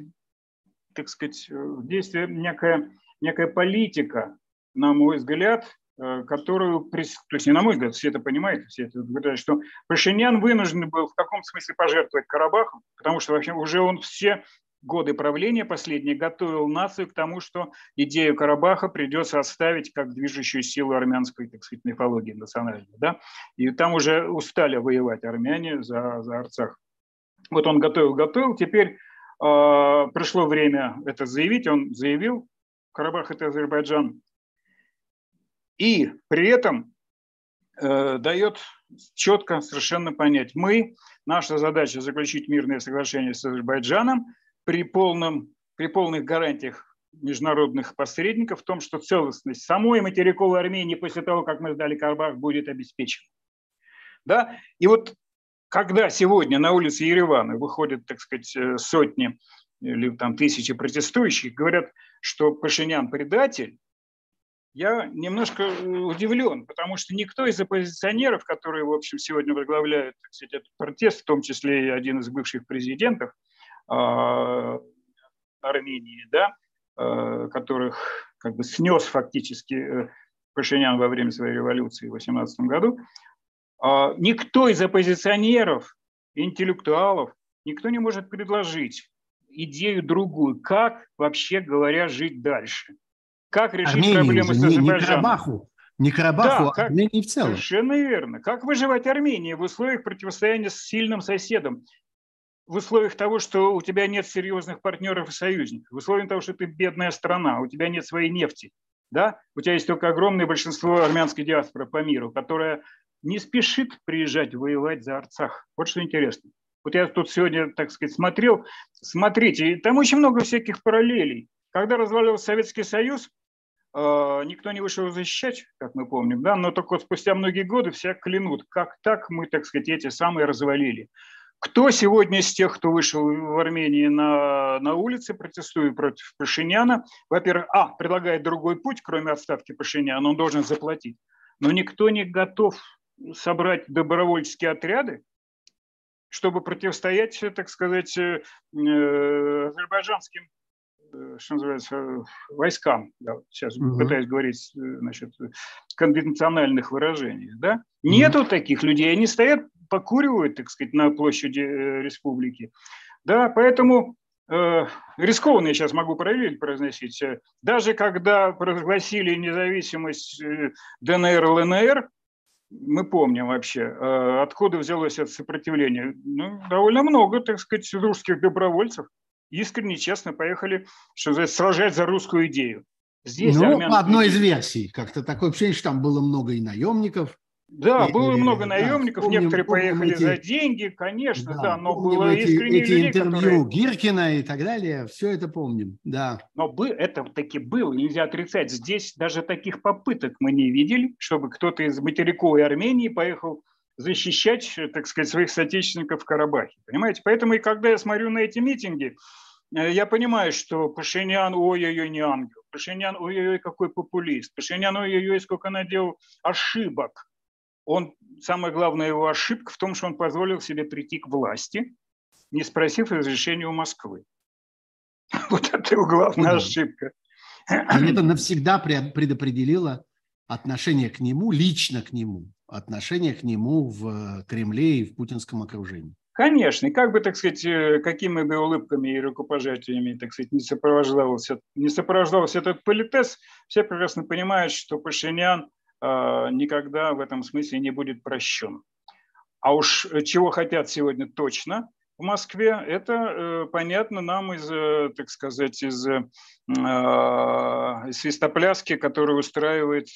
так сказать, в действие некая, некая политика на мой взгляд, э, которую, то есть не на мой взгляд, все это понимают, все это говорят, что Пашинян вынужден был в каком смысле пожертвовать Карабахом, потому что вообще уже он все годы правления последние готовил нацию к тому, что идею Карабаха придется оставить как движущую силу армянской, так сказать, мифологии национальной. Да? И там уже устали воевать армяне за, за Арцах. Вот он готовил, готовил, теперь э, пришло время это заявить, он заявил, Карабах – это Азербайджан. И при этом э, дает четко совершенно понять, мы, наша задача заключить мирное соглашение с Азербайджаном при, полном, при полных гарантиях международных посредников в том, что целостность самой материковой Армении после того, как мы сдали Карабах, будет обеспечена. Да? И вот когда сегодня на улице Еревана выходят, так сказать, э, сотни или там тысячи протестующих, говорят, что Пашинян предатель, я немножко удивлен, потому что никто из оппозиционеров, которые, в общем, сегодня возглавляют так сказать, этот протест, в том числе и один из бывших президентов Армении, да, э, которых как бы снес фактически э, Пашинян во время своей революции в 18 году, э, никто из оппозиционеров, интеллектуалов, никто не может предложить идею другую, как вообще говоря жить дальше. Как решить Армении, проблемы с Азербайджаном? Не Карабаху, не Карабаху, да, а как, Армении в целом. Совершенно верно. Как выживать Армении в условиях противостояния с сильным соседом? В условиях того, что у тебя нет серьезных партнеров и союзников, в условиях того, что ты бедная страна, у тебя нет своей нефти, да? у тебя есть только огромное большинство армянской диаспоры по миру, которая не спешит приезжать воевать за Арцах. Вот что интересно. Вот я тут сегодня, так сказать, смотрел. Смотрите, там очень много всяких параллелей. Когда развалился Советский Союз, э, никто не вышел защищать, как мы помним, да, но только вот спустя многие годы все клянут, как так мы, так сказать, эти самые развалили. Кто сегодня из тех, кто вышел в Армении на, на улице, протестует против Пашиняна, во-первых, а, предлагает другой путь, кроме отставки Пашиняна, он должен заплатить. Но никто не готов собрать добровольческие отряды, чтобы противостоять, так сказать, э, э, азербайджанским э, что называется, войскам, да, сейчас угу. пытаюсь говорить значит, конвенциональных выражений, да, угу. нету таких людей, они стоят, покуривают, так сказать, на площади республики, да, поэтому э, рискованно я сейчас могу проверить, произносить, даже когда провозгласили независимость ДНР, ЛНР, мы помним вообще, э, откуда взялось это сопротивление. Ну, довольно много, так сказать, русских добровольцев искренне, честно поехали что сказать, сражать за русскую идею. Здесь ну, по одной из версий, как-то такое ощущение, что там было много и наемников, да, и, было много наемников, да, некоторые помним поехали эти, за деньги, конечно, да, да но было эти, искренне эти людей, интервью которые... Гиркина и так далее, все это помним, да. Но это таки было, нельзя отрицать. Здесь даже таких попыток мы не видели, чтобы кто-то из материковой Армении поехал защищать, так сказать, своих соотечественников в Карабахе. Понимаете? Поэтому и когда я смотрю на эти митинги, э, я понимаю, что Пашинян, ой-ой-ой, не ангел. Пашинян, ой-ой-ой, какой популист. Пашинян, ой-ой-ой, сколько наделал ошибок он, самая главная его ошибка в том, что он позволил себе прийти к власти, не спросив разрешения у Москвы. Вот это его главная ошибка. И это навсегда предопределило отношение к нему, лично к нему, отношение к нему в Кремле и в путинском окружении. Конечно, и как бы, так сказать, э, какими бы улыбками и рукопожатиями, так сказать, не сопровождался, не сопровождался этот политес, все прекрасно понимают, что Пашинян а, никогда в этом смысле не будет прощен. А уж чего хотят сегодня точно в Москве, это э, понятно нам из, э, так сказать, э, из свистопляски, которую устраивает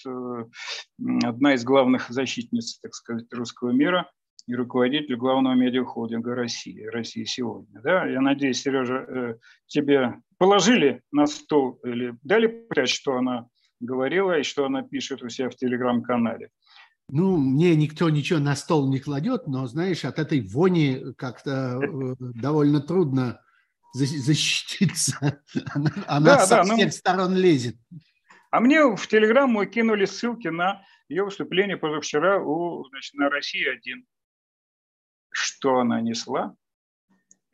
одна из главных защитниц, так сказать, русского мира и руководитель главного медиахолдинга России, России сегодня. Да? Я надеюсь, Сережа, тебе положили на стол или дали понять, что она говорила и что она пишет у себя в телеграм-канале. Ну, мне никто ничего на стол не кладет, но, знаешь, от этой вони как-то э, довольно трудно защититься. Она, она да, со да, ну всех ну, сторон лезет. А мне в Телеграм мы кинули ссылки на ее выступление позавчера у, значит, на России-1. Что она несла?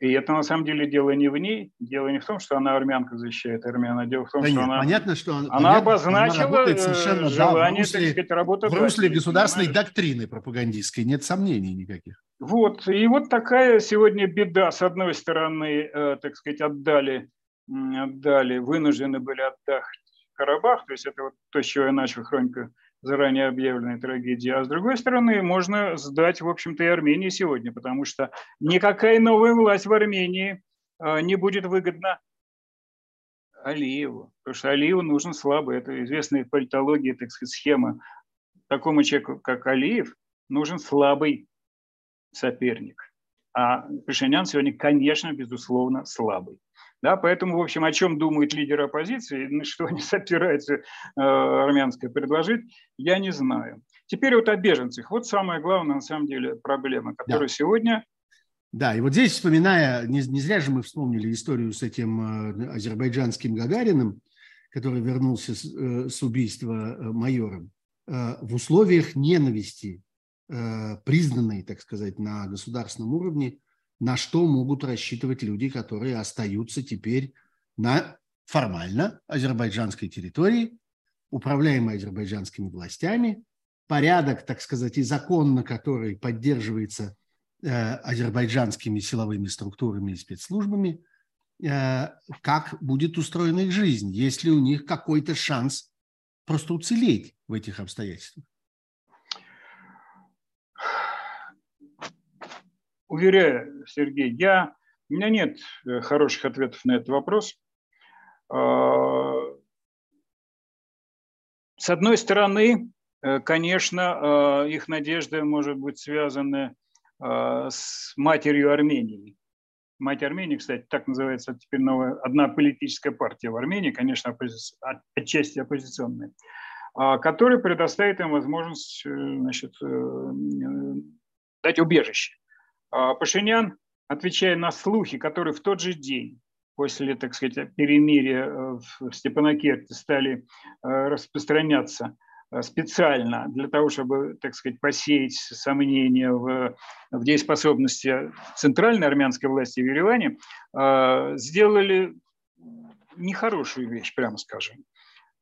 И это на самом деле дело не в ней, дело не в том, что она армянка защищает армян, а дело в том, да что нет, она, понятно, что он, она понятно, обозначила она совершенно, желание, да, русле, так сказать, работать. В русле государственной понимаешь? доктрины пропагандистской, нет сомнений никаких. Вот, и вот такая сегодня беда. С одной стороны, э, так сказать, отдали, отдали, вынуждены были отдать Карабах, то есть это вот то, с чего я начал хроника заранее объявленной трагедии, а с другой стороны можно сдать, в общем-то, и Армении сегодня, потому что никакая новая власть в Армении а, не будет выгодна Алиеву, потому что Алиеву нужен слабый, это известная в политологии, так сказать, схема. Такому человеку, как Алиев, нужен слабый соперник. А Пашинян сегодня, конечно, безусловно, слабый. Да, поэтому, в общем, о чем думает лидер оппозиции, на что они собираются э, армянское предложить, я не знаю. Теперь вот о беженцах. Вот самая главная, на самом деле, проблема, которая да. сегодня... Да, и вот здесь, вспоминая, не, не зря же мы вспомнили историю с этим э, азербайджанским Гагариным, который вернулся с, э, с убийства э, майором, в условиях ненависти, признанной, так сказать, на государственном уровне, на что могут рассчитывать люди, которые остаются теперь на формально азербайджанской территории, управляемой азербайджанскими властями, порядок, так сказать, и закон, на который поддерживается э, азербайджанскими силовыми структурами и спецслужбами, э, как будет устроена их жизнь, есть ли у них какой-то шанс просто уцелеть в этих обстоятельствах. Уверяю, Сергей, я, у меня нет э, хороших ответов на этот вопрос. А, с одной стороны, э, конечно, э, их надежды может быть связаны с матерью Армении. Мать Армении, кстати, так называется теперь новая, одна политическая партия в Армении, конечно, оппози... отчасти оппозиционная, а, которая предоставит им возможность значит, дать убежище. А, Пашинян, отвечая на слухи, которые в тот же день после, так сказать, перемирия э, в Степанакерте стали э, распространяться э, специально для того, чтобы, так сказать, посеять сомнения в, в дееспособности центральной армянской власти в Ереване, сделали нехорошую вещь, прямо скажем.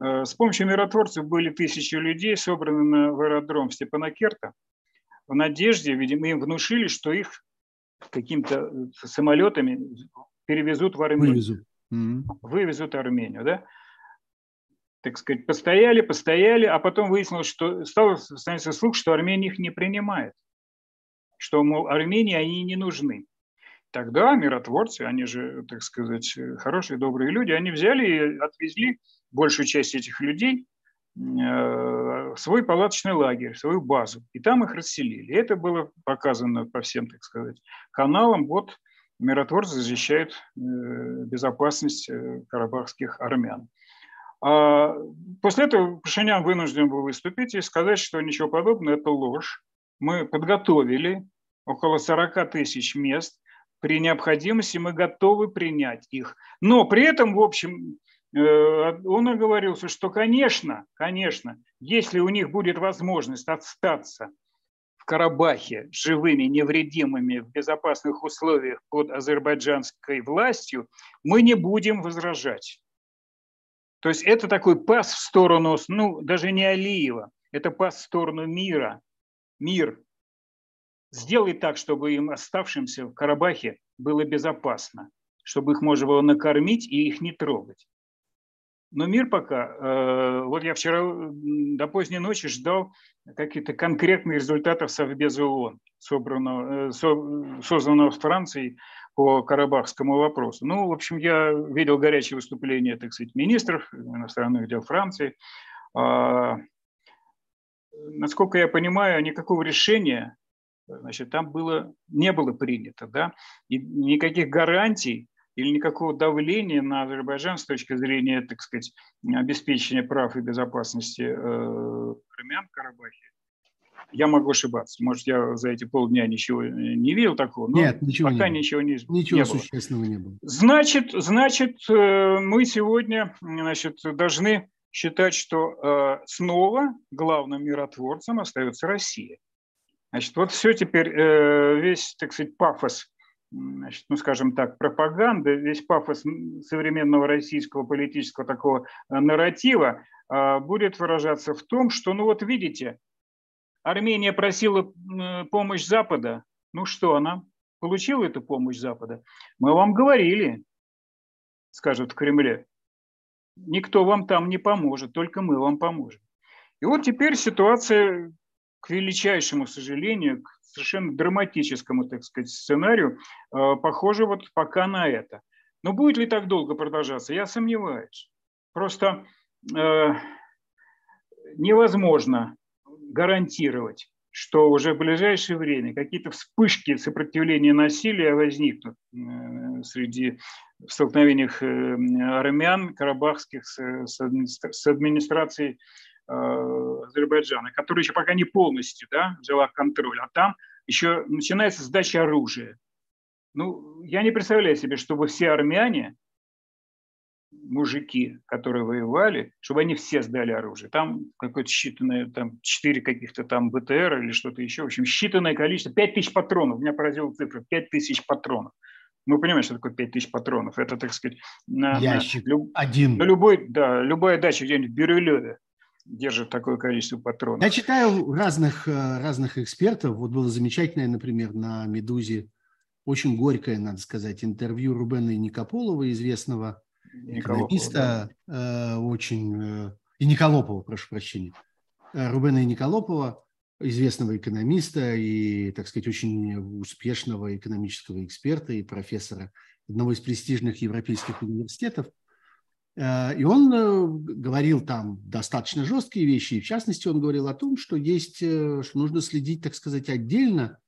С помощью миротворцев были тысячи людей, собраны на, в аэродром Степанакерта, в надежде, видимо, им внушили, что их какими-то э, самолетами перевезут в Армению. Вывезут. Mm-hmm. Вывезут Армению, да? Так сказать, постояли, постояли, а потом выяснилось, что стал становиться слух, что Армения их не принимает, что, мол, Армении они не нужны. Тогда миротворцы, они же, так сказать, хорошие, добрые люди, они взяли и отвезли большую часть этих людей Э, свой палаточный лагерь, свою базу. И там их расселили. Это было показано по всем, так сказать, каналам. Вот миротворцы защищают э, безопасность э, карабахских армян. А после этого Пашинян вынужден был выступить и сказать, что ничего подобного – это ложь. Мы подготовили около 40 тысяч мест. При необходимости мы готовы принять их. Но при этом, в общем, Э, он оговорился, что, конечно, конечно, если у них будет возможность отстаться в Карабахе живыми, невредимыми, в безопасных условиях под азербайджанской властью, мы не будем возражать. То есть это такой пас в сторону, ну, даже не Алиева, это пас в сторону мира. Мир. Сделай так, чтобы им оставшимся в Карабахе было безопасно, чтобы их можно было накормить и их не трогать. Но мир пока, э, вот я вчера до поздней ночи ждал каких-то конкретных результатов Совбеза ООН, собранного, э, созданного Францией по карабахскому вопросу. Ну, в общем, я видел горячее выступление, так сказать, министров иностранных дел Франции. А, насколько я понимаю, никакого решения значит, там было, не было принято, да, и никаких гарантий или никакого давления на Азербайджан с точки зрения, так сказать, обеспечения прав и безопасности э, армян в Карабахе. Я могу ошибаться. Может, я за эти полдня ничего не видел такого, но Нет, ничего пока не ничего не Ничего не существенного не было. Значит, значит, э, мы сегодня значит, должны считать, что э, снова главным миротворцем остается Россия. Значит, вот все теперь, весь, так сказать, пафос значит, ну, скажем так, пропаганда, весь пафос современного российского политического такого э, нарратива э, будет выражаться в том, что, ну вот видите, Армения просила помощь Запада, ну что, она получила эту помощь Запада? Мы вам говорили, скажут в Кремле, никто вам там не поможет, только мы вам поможем. И вот теперь ситуация, к величайшему сожалению, к совершенно драматическому, так сказать, сценарию, э, похоже вот пока на это. Но будет ли так долго продолжаться, я сомневаюсь. Просто э, невозможно гарантировать, что уже в ближайшее время какие-то вспышки сопротивления насилия возникнут э, среди в столкновениях э, армян карабахских с, с администрацией Азербайджана, которая еще пока не полностью да, взяла контроль, а там еще начинается сдача оружия. Ну, я не представляю себе, чтобы все армяне мужики, которые воевали, чтобы они все сдали оружие. Там какое-то считанное, там, 4 каких-то там БТР или что-то еще. В общем, считанное количество, 5 тысяч патронов. Меня поразила цифра, 5 тысяч патронов. Мы понимаем, что такое 5 тысяч патронов. Это, так сказать, на, Ящик на, люб, один. На любой, да, любая дача где-нибудь в Бирюлеве держит такое количество патронов. Я читаю разных, э, разных экспертов. Вот было замечательное, например, на «Медузе» очень горькое, надо сказать, интервью Рубена Никополова, известного экономиста, да. э, очень... Э, и Николопова, прошу прощения. Рубена Николопова, известного экономиста и, так сказать, очень успешного экономического эксперта и профессора одного из престижных европейских университетов. Э, и он говорил там достаточно жесткие вещи, и в частности он говорил о том, что есть, что нужно следить, так сказать, отдельно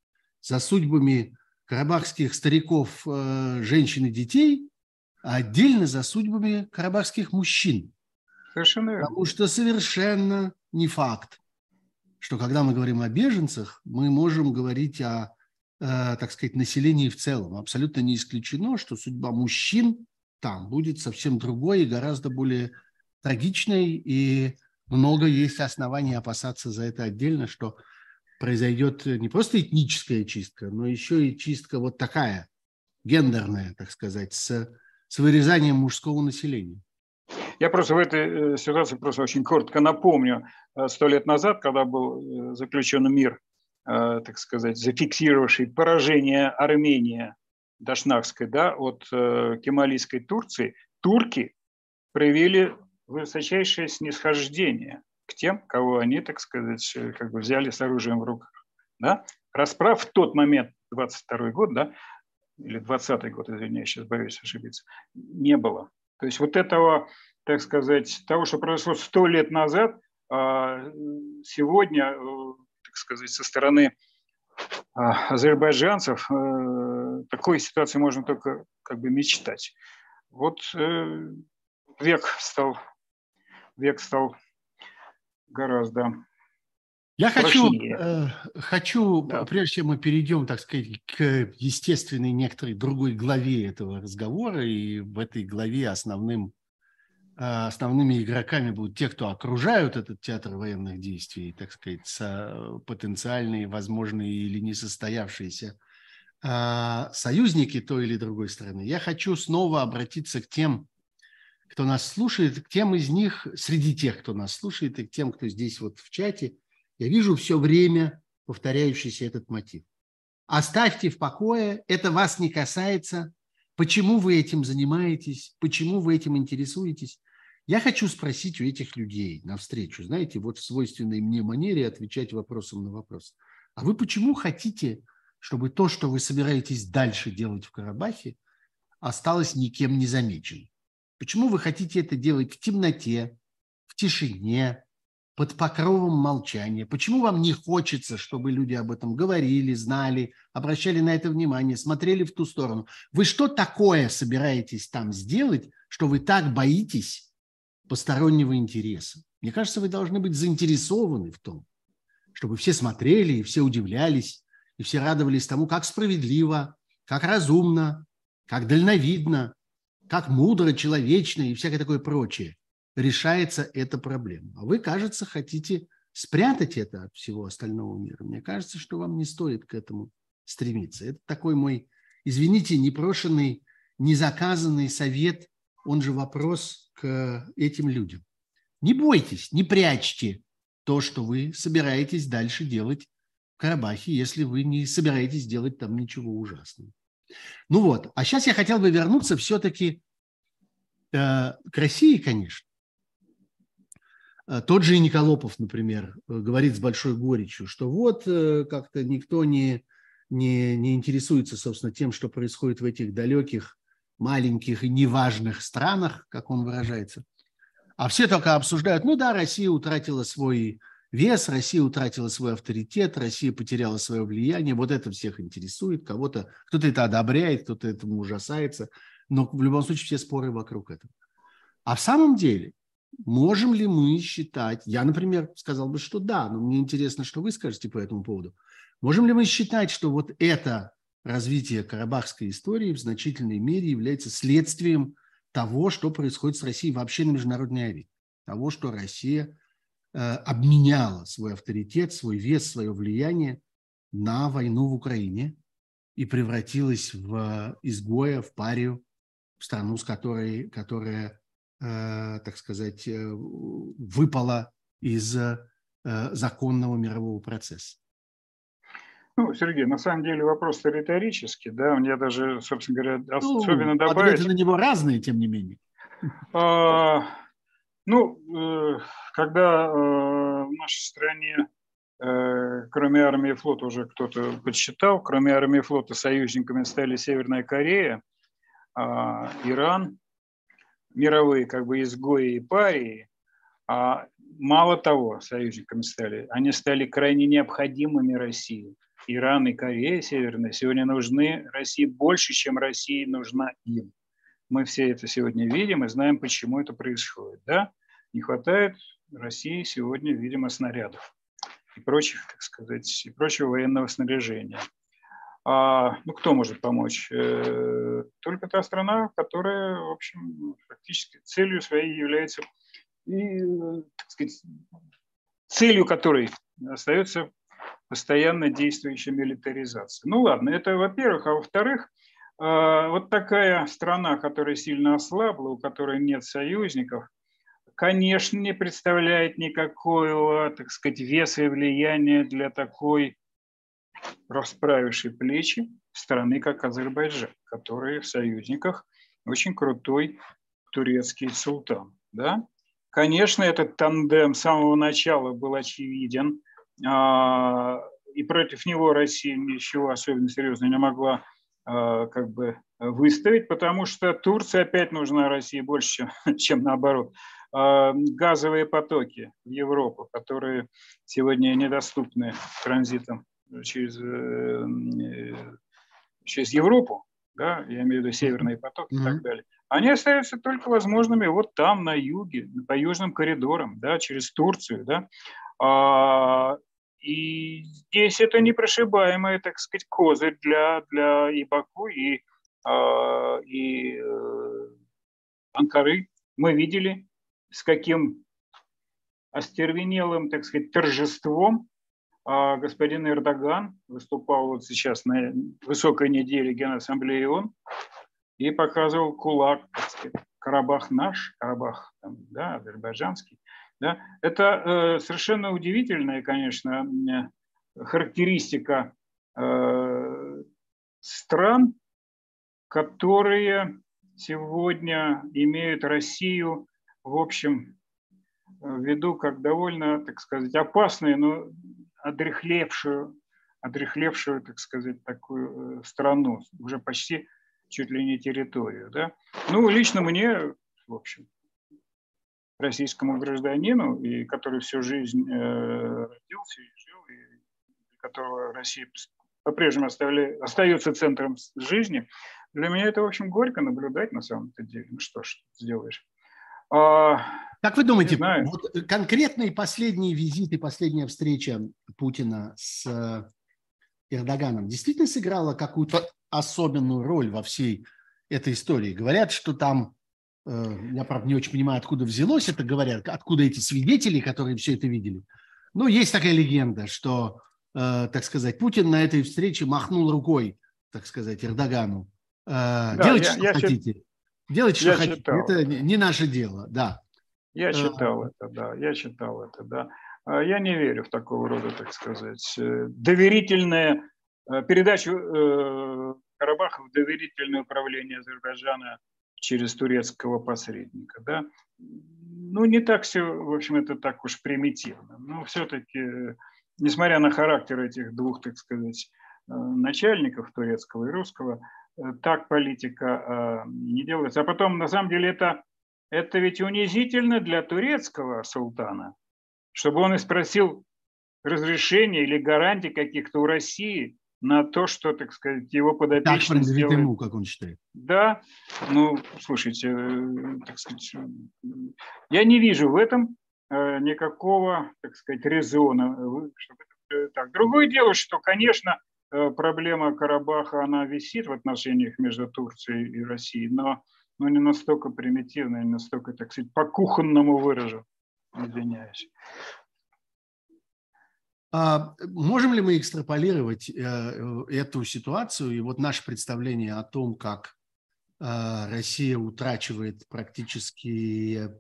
за судьбами карабахских стариков, женщин и детей, а отдельно за судьбами карабахских мужчин. Совершенно верно. Потому что совершенно не факт, что когда мы говорим о беженцах, мы можем говорить о, э, так сказать, населении в целом. Абсолютно не исключено, что судьба мужчин там будет совсем другой и гораздо более трагичной, и много есть оснований опасаться за это отдельно, что произойдет не просто этническая чистка, но еще и чистка вот такая, гендерная, так сказать, с с вырезанием мужского населения. Я просто в этой э, ситуации просто очень коротко напомню. Э, сто лет назад, когда был э, заключен мир, так сказать, зафиксировавший поражение Армении Дашнакской да, от кемалийской Турции, турки проявили высочайшее снисхождение к тем, кого они, так сказать, как бы взяли с оружием в руках. Да? Расправ в тот момент, 22 год, да, или 20-й год, извиняюсь, сейчас боюсь ошибиться, не было. То есть вот этого, так сказать, того, что произошло сто лет назад, а, сегодня, э, так сказать, со стороны азербайджанцев э, такой ситуации можно только как бы мечтать. Вот э, век стал, век стал гораздо я хочу, э, хочу да. прежде чем мы перейдем, так сказать, к естественной некоторой другой главе этого разговора, и в этой главе основным, основными игроками будут те, кто окружают этот театр военных действий, так сказать, потенциальные, возможные или несостоявшиеся э, союзники той или другой страны. Я хочу снова обратиться к тем, кто нас слушает, к тем из них, среди тех, кто нас слушает, и к тем, кто здесь вот в чате – я вижу все время повторяющийся этот мотив. Оставьте в покое, это вас не касается. Почему вы этим занимаетесь? Почему вы этим интересуетесь? Я хочу спросить у этих людей навстречу, знаете, вот в свойственной мне манере отвечать вопросом на вопрос. А вы почему хотите, чтобы то, что вы собираетесь дальше делать в Карабахе, осталось никем не замечено? Почему вы хотите это делать в темноте, в тишине, под покровом молчания? Почему вам не хочется, чтобы люди об этом говорили, знали, обращали на это внимание, смотрели в ту сторону? Вы что такое собираетесь там сделать, что вы так боитесь постороннего интереса? Мне кажется, вы должны быть заинтересованы в том, чтобы все смотрели и все удивлялись, и все радовались тому, как справедливо, как разумно, как дальновидно, как мудро, человечно и всякое такое прочее решается эта проблема. А вы, кажется, хотите спрятать это от всего остального мира. Мне кажется, что вам не стоит к этому стремиться. Это такой мой, извините, непрошенный, незаказанный совет, он же вопрос к этим людям. Не бойтесь, не прячьте то, что вы собираетесь дальше делать в Карабахе, если вы не собираетесь делать там ничего ужасного. Ну вот, а сейчас я хотел бы вернуться все-таки э, к России, конечно. э, тот же Николопов, например, говорит с большой горечью, что вот как-то никто не, не, не интересуется, собственно, тем, что происходит в этих далеких, маленьких и неважных странах, как он выражается. А все только обсуждают, ну да, Россия утратила свой вес, Россия утратила свой авторитет, Россия потеряла свое влияние. Вот это всех интересует. Кого-то, кто-то это одобряет, кто-то этому ужасается. Но в любом случае все споры вокруг этого. А в самом деле, можем ли мы считать, я, например, сказал бы, что да, но мне интересно, что вы скажете по этому поводу. Можем ли мы считать, что вот это развитие карабахской истории в значительной мере является следствием того, что происходит с Россией вообще на международной арене? Того, что Россия Э, обменяла свой авторитет, свой вес, свое влияние на войну в Украине и превратилась в изгоя, в парию, в страну, с которой, которая, э, так сказать, э, выпала из законного мирового процесса. Ну, Сергей, на самом деле вопрос риторический, да, мне даже, собственно говоря, ну, особенно добавить... Ответы на него разные, тем не менее. А, ну, э, когда э, в нашей стране, э, кроме армии и флота, уже кто-то подсчитал, кроме армии и флота союзниками стали Северная Корея, а, Иран, мировые как бы изгои и парии, а мало того, союзниками стали, они стали крайне необходимыми России. Иран и Корея Северная сегодня нужны России больше, чем Россия нужна им. Мы все это сегодня видим и знаем, почему это происходит. Да? Не хватает России сегодня, видимо, снарядов и прочих, так сказать, и прочего военного снаряжения. А, ну, кто может помочь? Э, только та страна, которая, в общем, фактически целью своей является, и, так сказать, целью которой остается постоянно действующая милитаризация. Ну ладно, это во-первых. А во-вторых, а, вот такая страна, которая сильно ослабла, у которой нет союзников, конечно, не представляет никакого, так сказать, веса и влияния для такой расправившей плечи страны, как Азербайджан, который в союзниках очень крутой турецкий султан. Да? Конечно, этот тандем с самого начала был очевиден, и против него Россия ничего особенно серьезного не могла а, как бы выставить, потому что Турция опять нужна России больше, чем, чем наоборот. А, газовые потоки в Европу, которые сегодня недоступны транзитом через, э, э, через Европу, да, я имею в виду северные потоки mm-hmm. и так далее, они остаются только возможными вот там, на юге, по южным коридорам, да, через Турцию, да, а, и здесь это непрошибаемый, так сказать, козырь для, для и Баку, и, а, и э, Анкары. Мы видели, с каким остервенелым, так сказать, торжеством а, господин Эрдоган выступал вот сейчас на высокой неделе Генассамблеи ООН и показывал кулак, так сказать, Карабах наш, Карабах там, да, азербайджанский. Да? Это э, совершенно удивительная, конечно, характеристика э, стран, которые сегодня имеют Россию, в общем, в виду как довольно, так сказать, опасную, но одрехлевшую, одрехлевшую, так сказать, такую э, страну, уже почти чуть ли не территорию. Да? Ну, лично мне, в общем, российскому гражданину, и который всю жизнь э, родился и жил, и которого Россия по-прежнему остается центром жизни, для меня это, в общем, горько наблюдать на самом-то деле. Ну что ж сделаешь. А, как вы думаете, вот конкретные последние визиты, последняя встреча Путина с э, Эрдоганом действительно сыграла какую-то особенную роль во всей этой истории? Говорят, что там я, правда, не очень понимаю, откуда взялось это, говорят, откуда эти свидетели, которые все это видели. Но есть такая легенда, что, э, так сказать, Путин на этой встрече махнул рукой, так сказать, Эрдогану. Э, да, Делайте, я, что я хотите. Чит... Делайте, что хотите. Читал. Это не наше дело, да. Я читал это, да, я читал это, да. А я не верю в такого рода, так сказать, доверительное передачу Карабаха в доверительное управление Азербайджана через турецкого посредника. Да? Ну, не так все, в общем, это так уж примитивно. Но все-таки, несмотря на характер этих двух, так сказать, э, начальников турецкого и русского, э, так политика не делается. А потом, на самом деле, это, это ведь унизительно для турецкого султана, чтобы он и спросил разрешения или гарантии каких-то у России на то, что, так сказать, его подопечный так сделает. ему, как он считает. Да, ну, слушайте, э, так сказать, я не вижу в этом э, никакого, так сказать, резона. Э, так. Другое дело, что, конечно, проблема Карабаха, она висит в отношениях между Турцией и Россией, но, но не настолько примитивно, не настолько, так сказать, по-кухонному выражу, извиняюсь. А можем ли мы экстраполировать э, э, эту ситуацию и вот наше представление о том, как э, Россия утрачивает практически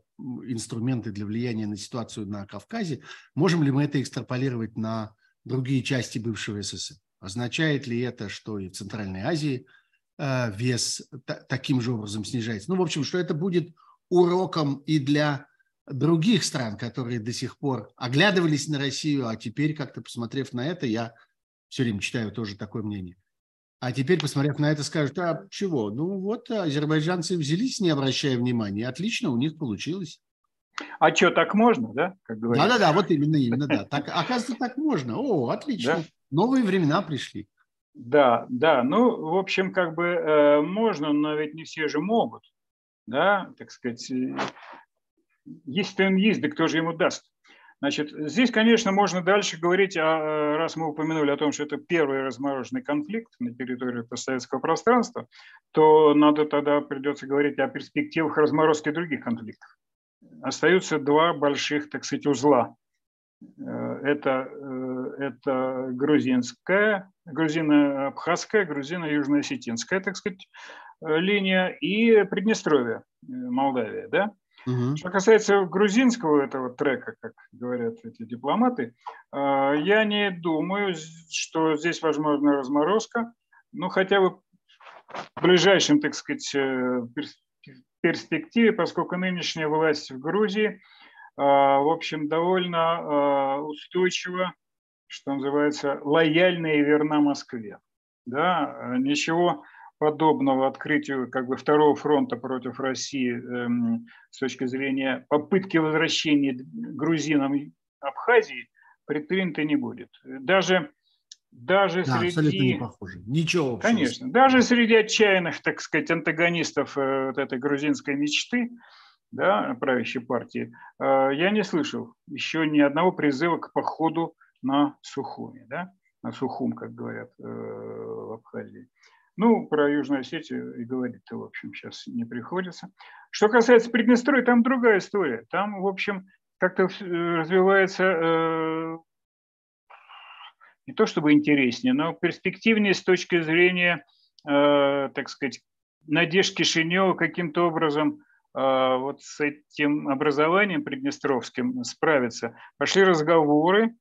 инструменты для влияния на ситуацию на Кавказе, можем ли мы это экстраполировать на другие части бывшего СССР? Означает ли это, что и в Центральной Азии вес таким же образом снижается? Ну, в общем, что это будет уроком и для других стран, которые до сих пор оглядывались на Россию, а теперь, как-то посмотрев на это, я все время читаю тоже такое мнение. А теперь, посмотрев на это, скажут, а чего? Ну вот азербайджанцы взялись, не обращая внимания. Отлично, у них получилось. А что, так можно, да? Да-да-да, вот именно, именно, да. Так, оказывается, так можно. О, отлично. Да? Новые времена пришли. Да, да. Ну, в общем, как бы э, можно, но ведь не все же могут. Да, так сказать, если он есть, да кто же ему даст? Значит, здесь, конечно, можно дальше говорить, о, раз мы упомянули о том, что это первый размороженный конфликт на территории постсоветского пространства, то надо тогда придется говорить о перспективах разморозки других конфликтов. Остаются два больших, так сказать, узла. Э, это, э, это грузинская, грузино-абхазская, грузино-южно-осетинская, так сказать, э, линия и Приднестровье, Молдавия, да? Угу. Что касается грузинского этого трека, как говорят эти дипломаты, а, я не думаю, что здесь возможна разморозка. Ну, хотя бы в ближайшем, так сказать, э, перспективе, поскольку нынешняя власть в Грузии, а, в общем, довольно устойчива, что называется, лояльна и верна Москве. Да, ничего подобного открытию как бы второго фронта против России эм, с точки зрения попытки возвращения грузинам Абхазии предпринято не будет. Даже даже да, среди... не похоже. Ничего. Конечно. Общего. Даже среди отчаянных, так сказать, антагонистов э, вот этой грузинской мечты, да, правящей партии, э, я не слышал еще ни одного призыва к походу на Сухуми, да, на Сухум, как говорят э, в Абхазии. Ну, про Южную Осетию и говорить-то, в общем, сейчас не приходится. Что касается Приднестровья, там другая история. Там, в общем, как-то э, развивается э, не то чтобы интереснее, но перспективнее с точки зрения, э, так сказать, надежд Кишинева каким-то образом э, вот с этим образованием приднестровским справиться. Пошли разговоры,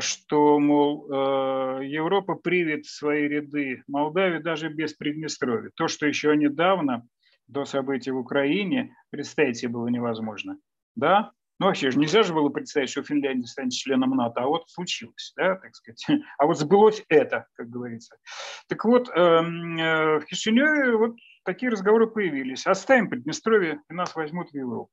что, мол, э, Европа привит свои ряды Молдавии даже без Приднестровья. То, что еще недавно, до событий в Украине, представить себе было невозможно. Да? Ну, вообще же нельзя же было представить, что Финляндия станет членом НАТО, а вот случилось, да, так сказать. А вот сбылось это, как говорится. Так вот, эм, э, в Кишиневе вот такие разговоры появились. Оставим Приднестровье, и нас возьмут в Европу.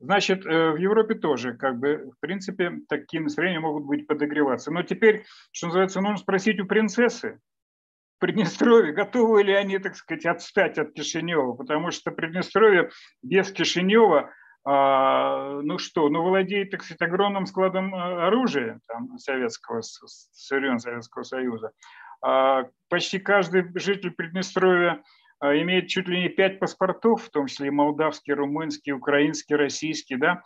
Значит, э, в Европе тоже, как бы, в принципе, такие настроения могут быть подогреваться. Но теперь, что называется, нужно спросить у принцессы, Приднестровье, готовы ли они, так сказать, отстать от Кишинева, потому что Приднестровье без Кишинева, а, ну что, ну владеет, так сказать, огромным складом а, оружия там, советского, со Советского Союза. А, почти каждый житель Приднестровья имеет чуть ли не пять паспортов, в том числе и молдавский, румынский, украинский, российский, да,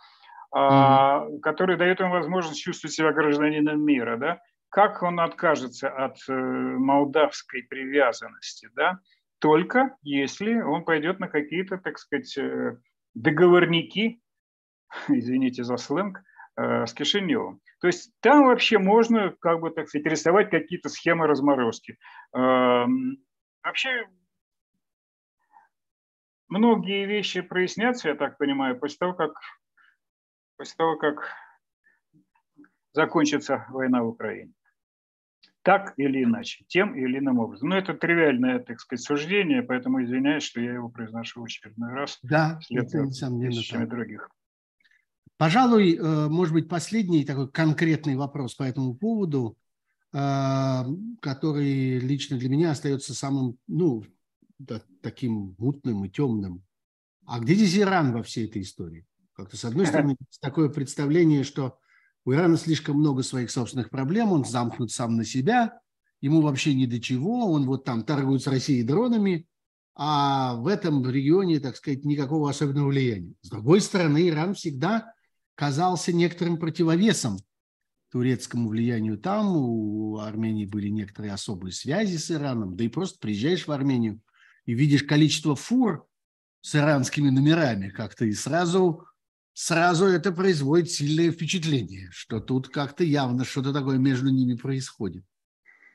mm-hmm. которые дают ему возможность чувствовать себя гражданином мира, да. Как он откажется от э, молдавской привязанности, да, только если он пойдет на какие-то, так сказать, э, договорники, извините за сленг, э, с Кишиневым. То есть там вообще можно, как бы, так сказать, рисовать какие-то схемы разморозки. Эм, вообще многие вещи прояснятся, я так понимаю, после того, как, после того, как закончится война в Украине. Так или иначе, тем или иным образом. Но это тривиальное, так сказать, суждение, поэтому извиняюсь, что я его произношу в очередной раз. Да, это несомненно так. других. Пожалуй, э, может быть, последний такой конкретный вопрос по этому поводу, э, который лично для меня остается самым, ну, таким мутным и темным. А где здесь Иран во всей этой истории? Как-то, с одной стороны, такое представление, что у Ирана слишком много своих собственных проблем, он замкнут сам на себя, ему вообще ни до чего, он вот там торгует с Россией дронами, а в этом регионе, так сказать, никакого особенного влияния. С другой стороны, Иран всегда казался некоторым противовесом турецкому влиянию там. У Армении были некоторые особые связи с Ираном. Да и просто приезжаешь в Армению и видишь количество фур с иранскими номерами как-то, и сразу сразу это производит сильное впечатление, что тут как-то явно что-то такое между ними происходит.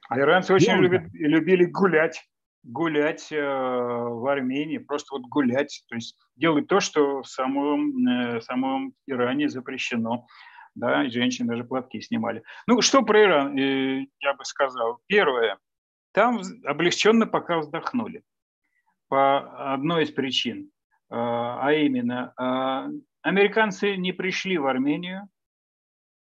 А иранцы очень любят, любили гулять, гулять э, в Армении, просто вот гулять, то есть делать то, что в самом, э, самом Иране запрещено. Да, и женщины даже платки снимали. Ну, что про Иран, э, я бы сказал. Первое, там облегченно пока вздохнули по одной из причин, э, а именно э, Американцы не пришли в Армению.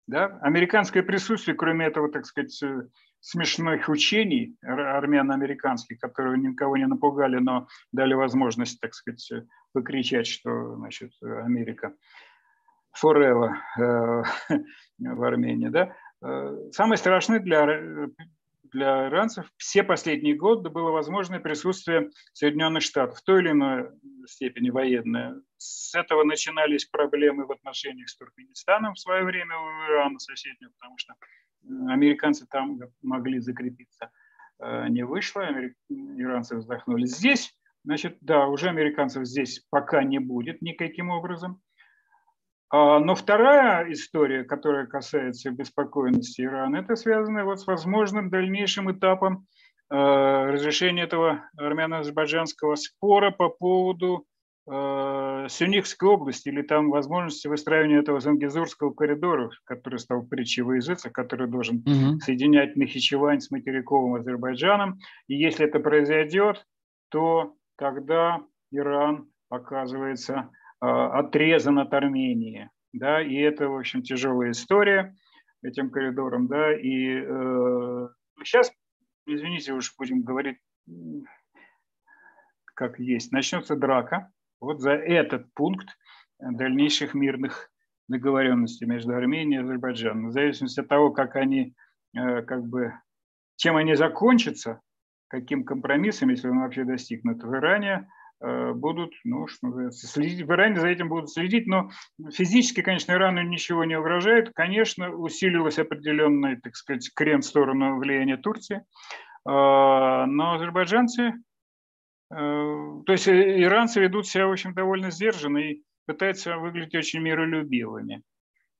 Да? Американское присутствие, кроме этого, так сказать, э, смешных учений армяно-американских, которые никого не напугали, но дали возможность, так сказать, покричать, что значит, Америка forever в Армении. Да? Самое страшное для для иранцев все последние годы было возможное присутствие Соединенных Штатов в той или иной степени военное. С этого начинались проблемы в отношениях с Туркменистаном в свое время у Ирана соседнего, потому что американцы там могли закрепиться. Э, не вышло, иранцы вздохнули. Здесь, значит, да, уже американцев здесь пока не будет никаким образом. А, но вторая история, которая касается беспокойности Ирана, это связано вот с возможным дальнейшим этапом э, разрешения этого армяно-азербайджанского спора по поводу э, Сюникской области или там возможности выстраивания этого Зангизурского коридора, который стал притчей во языцах, который должен угу. соединять Нахичевань с материковым Азербайджаном. И если это произойдет, то тогда Иран оказывается отрезан от Армении. Да, и это, в общем, тяжелая история этим коридором. Да, и э, сейчас, извините, уж будем говорить как есть. Начнется драка вот за этот пункт дальнейших мирных договоренностей между Арменией и Азербайджаном. В зависимости от того, как они, э, как бы, чем они закончатся, каким компромиссом, если он вообще достигнут в Иране, Э, будут, ну, что называется, следить, в Иране за этим будут следить, но физически, конечно, Ирану ничего не угрожает. Конечно, усилилась определенный, так сказать, крен в сторону влияния Турции, а, но азербайджанцы, э, то есть иранцы ведут себя, в общем, довольно сдержанно и пытаются выглядеть очень миролюбивыми.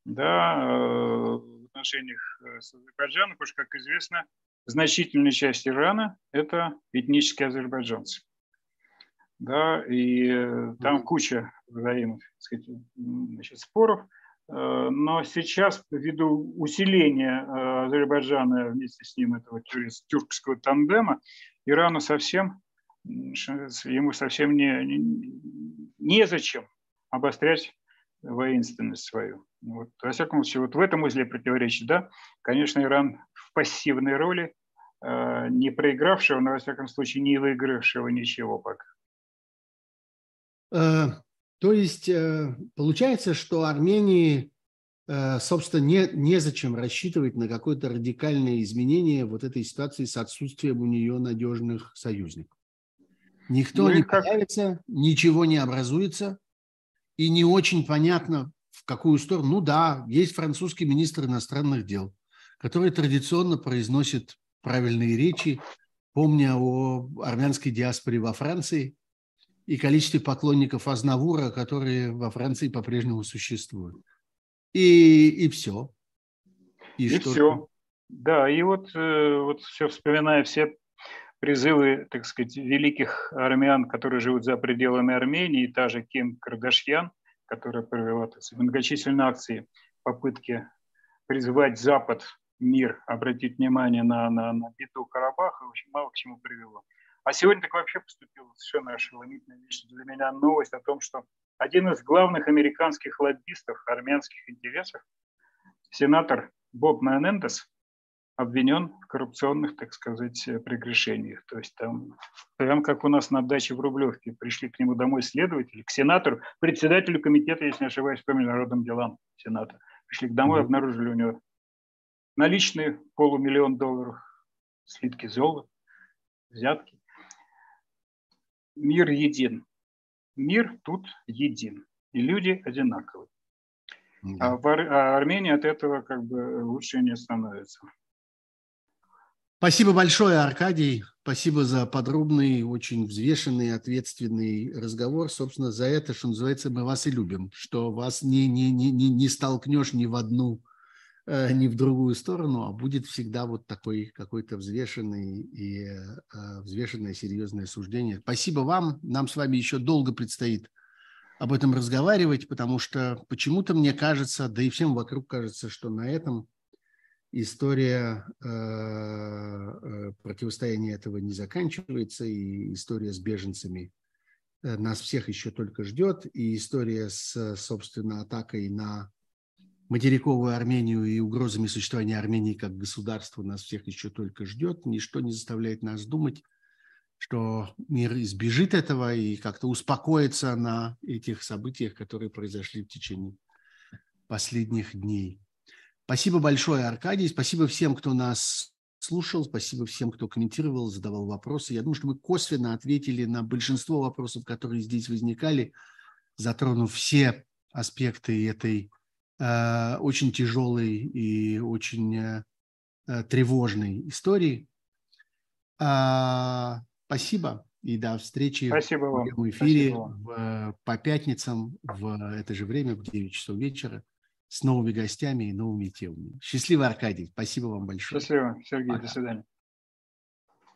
Да, э, в отношениях с Азербайджаном, потому что, как известно, значительная часть Ирана – это этнические азербайджанцы да, и э, там куча взаимных сказать, значит, споров. Э, но сейчас, ввиду усиления э, Азербайджана вместе с ним этого тюркского тандема, Ирану совсем, ему совсем не, не, незачем обострять воинственность свою. Вот, во всяком случае, вот в этом узле противоречий, да, конечно, Иран в пассивной роли, не проигравшего, но, во всяком случае, не выигравшего ничего пока. Э, то есть э, получается, что Армении, э, собственно, не, незачем рассчитывать на какое-то радикальное изменение вот этой ситуации с отсутствием у нее надежных союзников. Никто ну, не как... появится, ничего не образуется, и не очень понятно, в какую сторону. Ну да, есть французский министр иностранных дел, который традиционно произносит правильные речи, помня о армянской диаспоре во Франции – и количестве поклонников Азнавура, которые во Франции по-прежнему существуют. И, и все. И, и что все. Да, и вот, э, вот все вспоминая все призывы, так сказать, великих армян, которые живут за пределами Армении, та же Ким Кардашьян, которая провела так сказать, многочисленные акции, попытки призвать Запад, мир, обратить внимание на, на, на беду Карабаха, общем, мало к чему привело. А сегодня так вообще поступила совершенно ошеломительная вещь для меня новость о том, что один из главных американских лоббистов армянских интересов, сенатор Боб Менендес, обвинен в коррупционных, так сказать, прегрешениях. То есть там, прям как у нас на даче в Рублевке, пришли к нему домой следователи, к сенатору, председателю комитета, если не ошибаюсь, по международным делам Сената. Пришли к домой, обнаружили у него наличные полумиллион долларов, слитки золота, взятки мир един. Мир тут един, и люди одинаковые. Да. А, в Ар- а Армении от этого как бы лучше не становится. Спасибо большое, Аркадий. Спасибо за подробный, очень взвешенный, ответственный разговор. Собственно, за это, что называется, мы вас и любим, что вас не, не, не, не столкнешь ни в одну не в другую сторону, а будет всегда вот такой какой-то взвешенный и э, взвешенное серьезное суждение. Спасибо вам. Нам с вами еще долго предстоит об этом разговаривать, потому что почему-то мне кажется, да и всем вокруг кажется, что на этом история э, э, противостояния этого не заканчивается, и история с беженцами э, нас всех еще только ждет, и история с, собственно, атакой на материковую Армению и угрозами существования Армении как государства нас всех еще только ждет. Ничто не заставляет нас думать, что мир избежит этого и как-то успокоится на этих событиях, которые произошли в течение последних дней. Спасибо большое, Аркадий. Спасибо всем, кто нас слушал. Спасибо всем, кто комментировал, задавал вопросы. Я думаю, что мы косвенно ответили на большинство вопросов, которые здесь возникали, затронув все аспекты этой очень тяжелой и очень э, э, тревожной истории. А, спасибо и до встречи Спасибо вам. в эфире в, по пятницам в это же время, в 9 часов вечера, с новыми гостями и новыми темами. Счастливо, Аркадий. Спасибо вам большое. Счастливо, Сергей. Пока. До свидания.